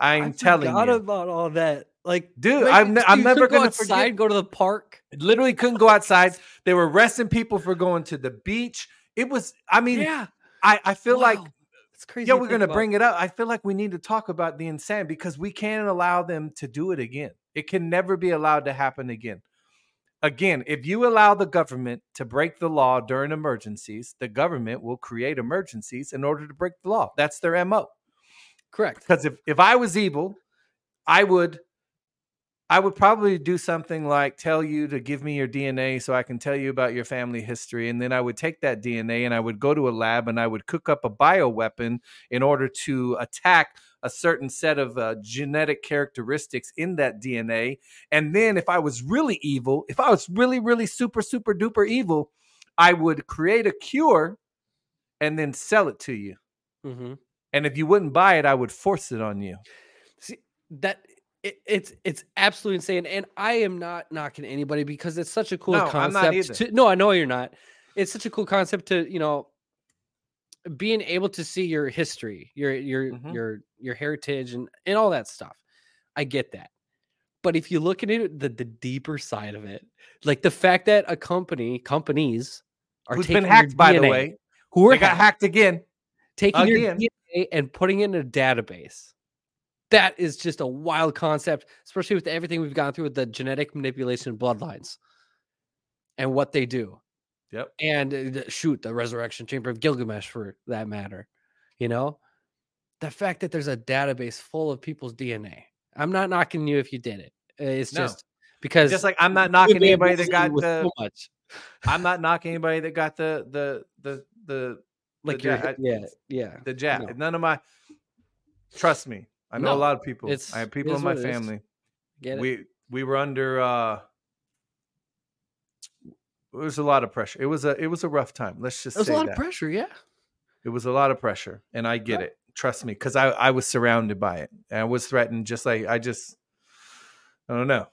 Speaker 2: i'm
Speaker 1: I
Speaker 2: telling you
Speaker 1: about all that. Like,
Speaker 2: Dude,
Speaker 1: like,
Speaker 2: I'm ne- I'm never
Speaker 1: gonna go outside,
Speaker 2: forget-
Speaker 1: go to the park.
Speaker 2: literally couldn't go outside they were arresting people for going to the beach it was i mean
Speaker 1: yeah,
Speaker 2: I, I feel like
Speaker 1: It's crazy.
Speaker 2: Yeah, we're gonna bring it up. I feel like we need to talk about the insane because we can't allow them to do it again. It can never be allowed to happen again. Again, if you allow the government to break the law during emergencies, the government will create emergencies in order to break the law. That's their MO.
Speaker 1: Correct.
Speaker 2: Because if, if I was evil, I would I would probably do something like tell you to give me your DNA so I can tell you about your family history. And then I would take that DNA and I would go to a lab and I would cook up a bioweapon in order to attack a certain set of uh, genetic characteristics in that DNA. And then if I was really evil, if I was really, really super, super duper evil, I would create a cure and then sell it to you.
Speaker 1: hmm
Speaker 2: And if you wouldn't buy it, I would force it on you.
Speaker 1: See that it, it's it's absolutely insane, and I am not knocking anybody because it's such a cool
Speaker 2: No,
Speaker 1: concept. To, no, I know you're not. It's such a cool concept to you know being able to see your history, your your
Speaker 2: Mhm.
Speaker 1: your your heritage, and and all that stuff. I get that, but if you look at it, the the deeper side of it, like the fact that a company companies are
Speaker 2: Who's
Speaker 1: taking
Speaker 2: been
Speaker 1: your
Speaker 2: hacked, by the way.
Speaker 1: who were
Speaker 2: They got
Speaker 1: hacked,
Speaker 2: hacked again.
Speaker 1: taking
Speaker 2: Again.
Speaker 1: DNA and putting it in a database. That is just a wild concept, especially with everything we've gone through with the genetic manipulation of bloodlines and what they do.
Speaker 2: Yep.
Speaker 1: And uh, shoot, the resurrection chamber of Gilgamesh for that matter. You know, the fact that there's a database full of people's DNA. I'm not knocking you if you did it. It's
Speaker 2: No.
Speaker 1: just because
Speaker 2: Just like I'm not knocking anybody that got the
Speaker 1: so much.
Speaker 2: I'm not knocking (laughs) anybody that got the the the the
Speaker 1: Like
Speaker 2: the
Speaker 1: your, yeah, yeah.
Speaker 2: the jab.
Speaker 1: No.
Speaker 2: None of my trust me. I know a lot of people.
Speaker 1: it's-
Speaker 2: I have people in my
Speaker 1: what it is.
Speaker 2: family.
Speaker 1: Get it?
Speaker 2: We we were under uh it was a lot of pressure. It was a it was a rough time. Let's just
Speaker 1: There's
Speaker 2: say
Speaker 1: a lot
Speaker 2: that.
Speaker 1: of pressure, yeah.
Speaker 2: It was a lot of pressure, and I get
Speaker 1: Yeah.
Speaker 2: it. Trust me, because I I was surrounded by it. And I was threatened, just like I just I don't know.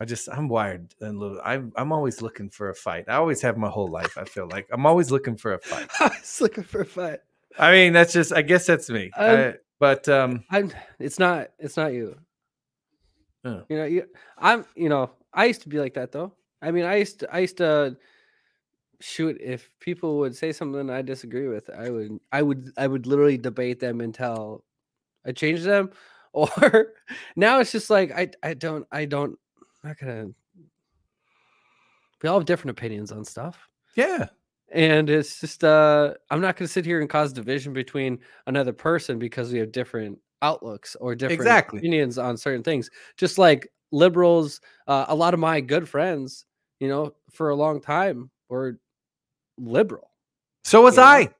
Speaker 2: I just I'm wired and little. I'm I'm always looking for a fight. I always have my whole life. I feel like I'm always looking for a fight. (laughs)
Speaker 1: I was looking for a fight.
Speaker 2: I mean, that's just. I guess that's me. I- but um,
Speaker 1: I'm. It's not. It's not you.
Speaker 2: Oh.
Speaker 1: You know. You. I'm. You know. I used to be like that though. I mean, I used to. I used to. Shoot, if people would say something I disagree with, I would. I would. I would literally debate them until I change them. (laughs) Or now it's just like I. I don't. I don't. I'm not gonna. We all have different opinions on stuff
Speaker 2: yeah,
Speaker 1: and it's just uh i'm not going to sit here and cause division between another person because we have different outlooks or different
Speaker 2: Exactly.
Speaker 1: opinions on certain things just like liberals uh, a lot of my good friends you know for a long time were liberal
Speaker 2: so was
Speaker 1: You know?
Speaker 2: I.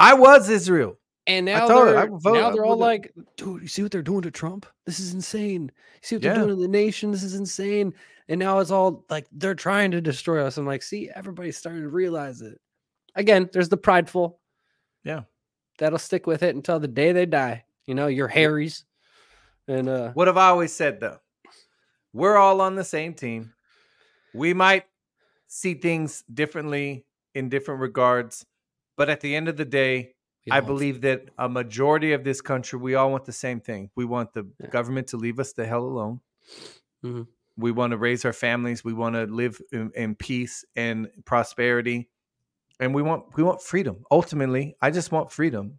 Speaker 2: I was Israel.
Speaker 1: And now they're
Speaker 2: I
Speaker 1: now
Speaker 2: I
Speaker 1: they're all like dude you see what they're doing to trump? This is insane. You see what
Speaker 2: Yeah.
Speaker 1: they're doing to the nation? This is insane. And now it's all like they're trying to destroy us. I'm like see everybody's starting to realize it. Again there's the prideful.
Speaker 2: Yeah.
Speaker 1: that'll stick with it until the day they die. You know your harrys. And uh
Speaker 2: What have I always said though? We're all on the same team. We might see things differently in different regards, but at the end of the day, I believe that a majority of this country, we all want the same thing. We want the
Speaker 1: Yeah.
Speaker 2: government to leave us the hell alone.
Speaker 1: Mhm.
Speaker 2: We want to raise our families. We want to live in, in peace and prosperity, and we want we want freedom. Ultimately, I just want freedom.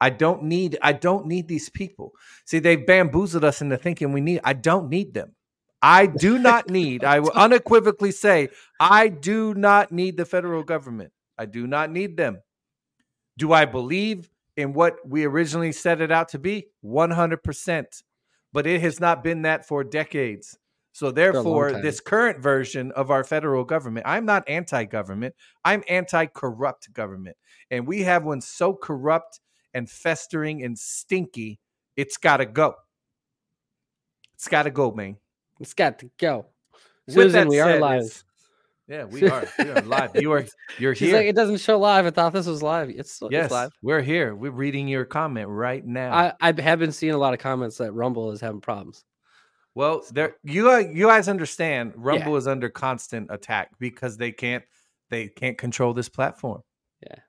Speaker 2: I don't need I don't need these people. See, they've bamboozled us into thinking we need. I don't need them. I do not need. I will (laughs) unequivocally say I do not need the federal government. I do not need them. Do I believe in what we originally set it out to be? 100%. But it has not been that for decades. So therefore, this current version of our federal government, I'm not anti-government. I'm anti-corrupt government. And we have one so corrupt and festering and stinky, it's got to go. It's got to go, man.
Speaker 1: it's got to go susan we are
Speaker 2: said,
Speaker 1: live
Speaker 2: is- Yeah, we are. We are live. You are. (laughs) You're
Speaker 1: she's
Speaker 2: here.
Speaker 1: like it doesn't show live i thought this was live it's,
Speaker 2: yes,
Speaker 1: it's live
Speaker 2: we're here. We're reading your comment right now.
Speaker 1: I, I have been seeing a lot of comments that rumble is having problems
Speaker 2: well, there you uh, you guys understand. Rumble is under constant attack because they can't they can't control this platform.
Speaker 1: Yeah.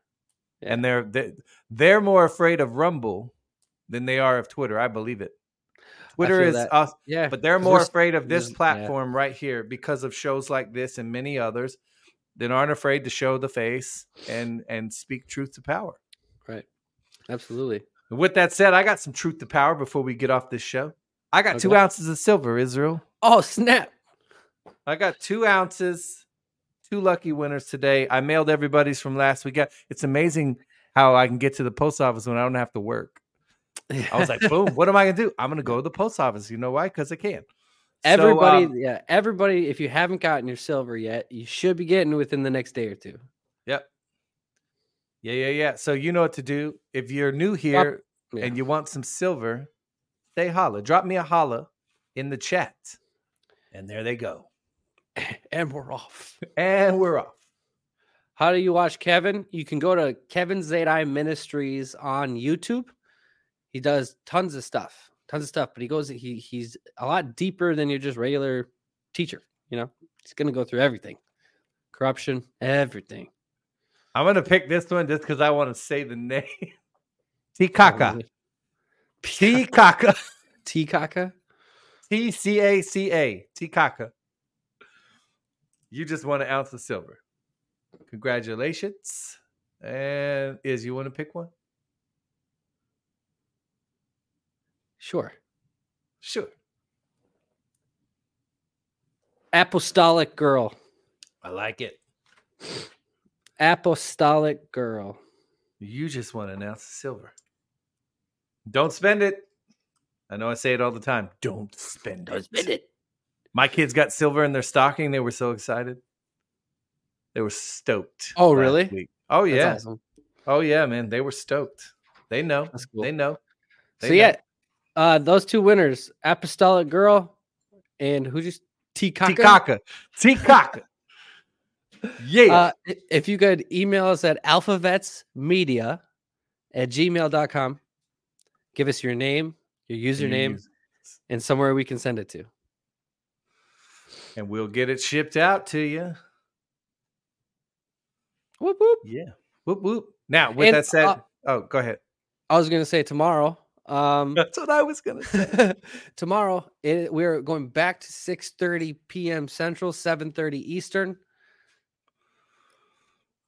Speaker 2: and they're they, they're more afraid of Rumble than they are of Twitter. I believe it. Twitter is
Speaker 1: that.
Speaker 2: us,
Speaker 1: yeah
Speaker 2: but they're more afraid of this
Speaker 1: yeah.
Speaker 2: platform right here because of shows like this and many others that aren't afraid to show the face and and speak truth to power.
Speaker 1: right Absolutely.
Speaker 2: With that said, I got some truth to power before we get off this show. I got two ounces of silver, Israel.
Speaker 1: Oh snap!
Speaker 2: I got two ounces, two lucky winners today. I mailed everybody's from last week. It's amazing how I can get to the post office when I don't have to work. I was like, boom, what am I gonna do? I'm gonna go to the post office. You know why? Because I can. So,
Speaker 1: everybody,
Speaker 2: um,
Speaker 1: yeah, everybody. If you haven't gotten your silver yet, you should be getting within the next day or two.
Speaker 2: Yep. Yeah, yeah, yeah. So you know what to do. If you're new here
Speaker 1: Yeah.
Speaker 2: and you want some silver, say holla. Drop me a holla in the chat. And there they go. (laughs)
Speaker 1: and we're off.
Speaker 2: And we're off.
Speaker 1: How do you watch Kevin? You can go to Kevin Zadai Ministries on YouTube. He does tons of stuff, tons of stuff, but he goes, he he's a lot deeper than your just regular teacher. You know, he's gonna go through everything, corruption, everything.
Speaker 2: I'm gonna pick this one just because I want to say the (laughs) name. Tikaka. Tikaka.
Speaker 1: T Kaka. (laughs)
Speaker 2: T C A C A. Tikaka. You just won an ounce of silver. Congratulations. And is you want to pick one?
Speaker 1: Sure.
Speaker 2: Sure.
Speaker 1: Apostolic girl.
Speaker 2: I like it.
Speaker 1: Apostolic girl.
Speaker 2: You just want an ounce of silver. Don't spend it. I know I say it all the time. Don't spend it.
Speaker 1: it.
Speaker 2: My kids got silver in their stocking. They were so excited. They were stoked.
Speaker 1: Oh, really?
Speaker 2: week. Oh
Speaker 1: That's
Speaker 2: yeah.
Speaker 1: awesome.
Speaker 2: Oh yeah, man. They were stoked. They know.
Speaker 1: That's cool.
Speaker 2: They know. They
Speaker 1: so
Speaker 2: know.
Speaker 1: yeah, uh, those two winners, Apostolic Girl and who just Tikaka.
Speaker 2: Tikaka. Yeah.
Speaker 1: Uh, if you could email us at alphavetsmedia at gmail.com, give us your name, your username,
Speaker 2: Use-
Speaker 1: and somewhere we can send it to.
Speaker 2: And we'll get it shipped out to you.
Speaker 1: Whoop, whoop.
Speaker 2: Yeah. Whoop whoop. Now, with
Speaker 1: And,
Speaker 2: that said,
Speaker 1: uh,
Speaker 2: oh, go ahead.
Speaker 1: I was going to say tomorrow. Um,
Speaker 2: That's what I was gonna say. (laughs)
Speaker 1: tomorrow it, we're going back to 6.30 p.m central 7.30 eastern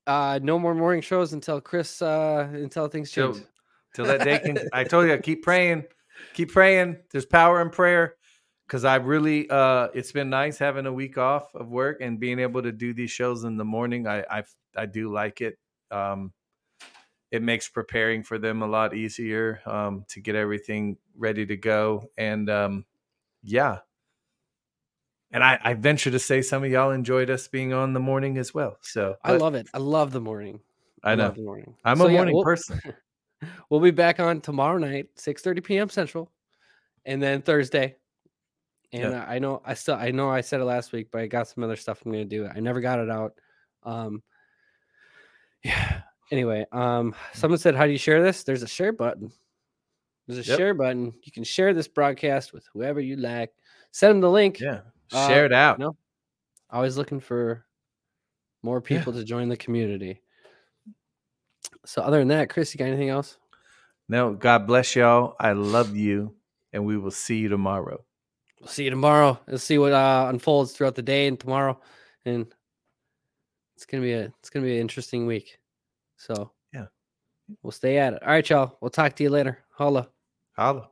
Speaker 1: uh no more morning shows until chris uh until things
Speaker 2: Till,
Speaker 1: change
Speaker 2: till that day can I told you keep (laughs) praying. Keep praying. There's power in prayer. Cause I really uh it's been nice having a week off of work and being able to do these shows in the morning. I I I do like it. Um it makes preparing for them a lot easier um to get everything ready to go. And um yeah. And I, I venture to say some of y'all enjoyed us being on the morning as well. So
Speaker 1: i love it i love the morning
Speaker 2: I know.
Speaker 1: love the morning
Speaker 2: I'm
Speaker 1: So,
Speaker 2: a
Speaker 1: yeah,
Speaker 2: morning
Speaker 1: we'll-
Speaker 2: person. (laughs)
Speaker 1: we'll be back on tomorrow night 6.30 p.m central and then thursday and
Speaker 2: Yeah.
Speaker 1: I, I know i still i know i said it last week but i got some other stuff i'm gonna do i never got it out um (sighs) yeah anyway um someone said how do you share this there's a share button there's a
Speaker 2: Yep.
Speaker 1: share button you can share this broadcast with whoever you like send them the link
Speaker 2: Yeah.
Speaker 1: Uh,
Speaker 2: Share it out.
Speaker 1: no. always looking for more people to join the community so other than that chris you got anything else
Speaker 2: No, God bless y'all. I love you, and we will see you tomorrow.
Speaker 1: We'll see you tomorrow. Let's see what uh, unfolds throughout the day and tomorrow, and it's gonna be a it's gonna be an interesting week. So
Speaker 2: Yeah.
Speaker 1: we'll stay at it. All right, y'all. We'll talk to you later. Holla.
Speaker 2: Holla.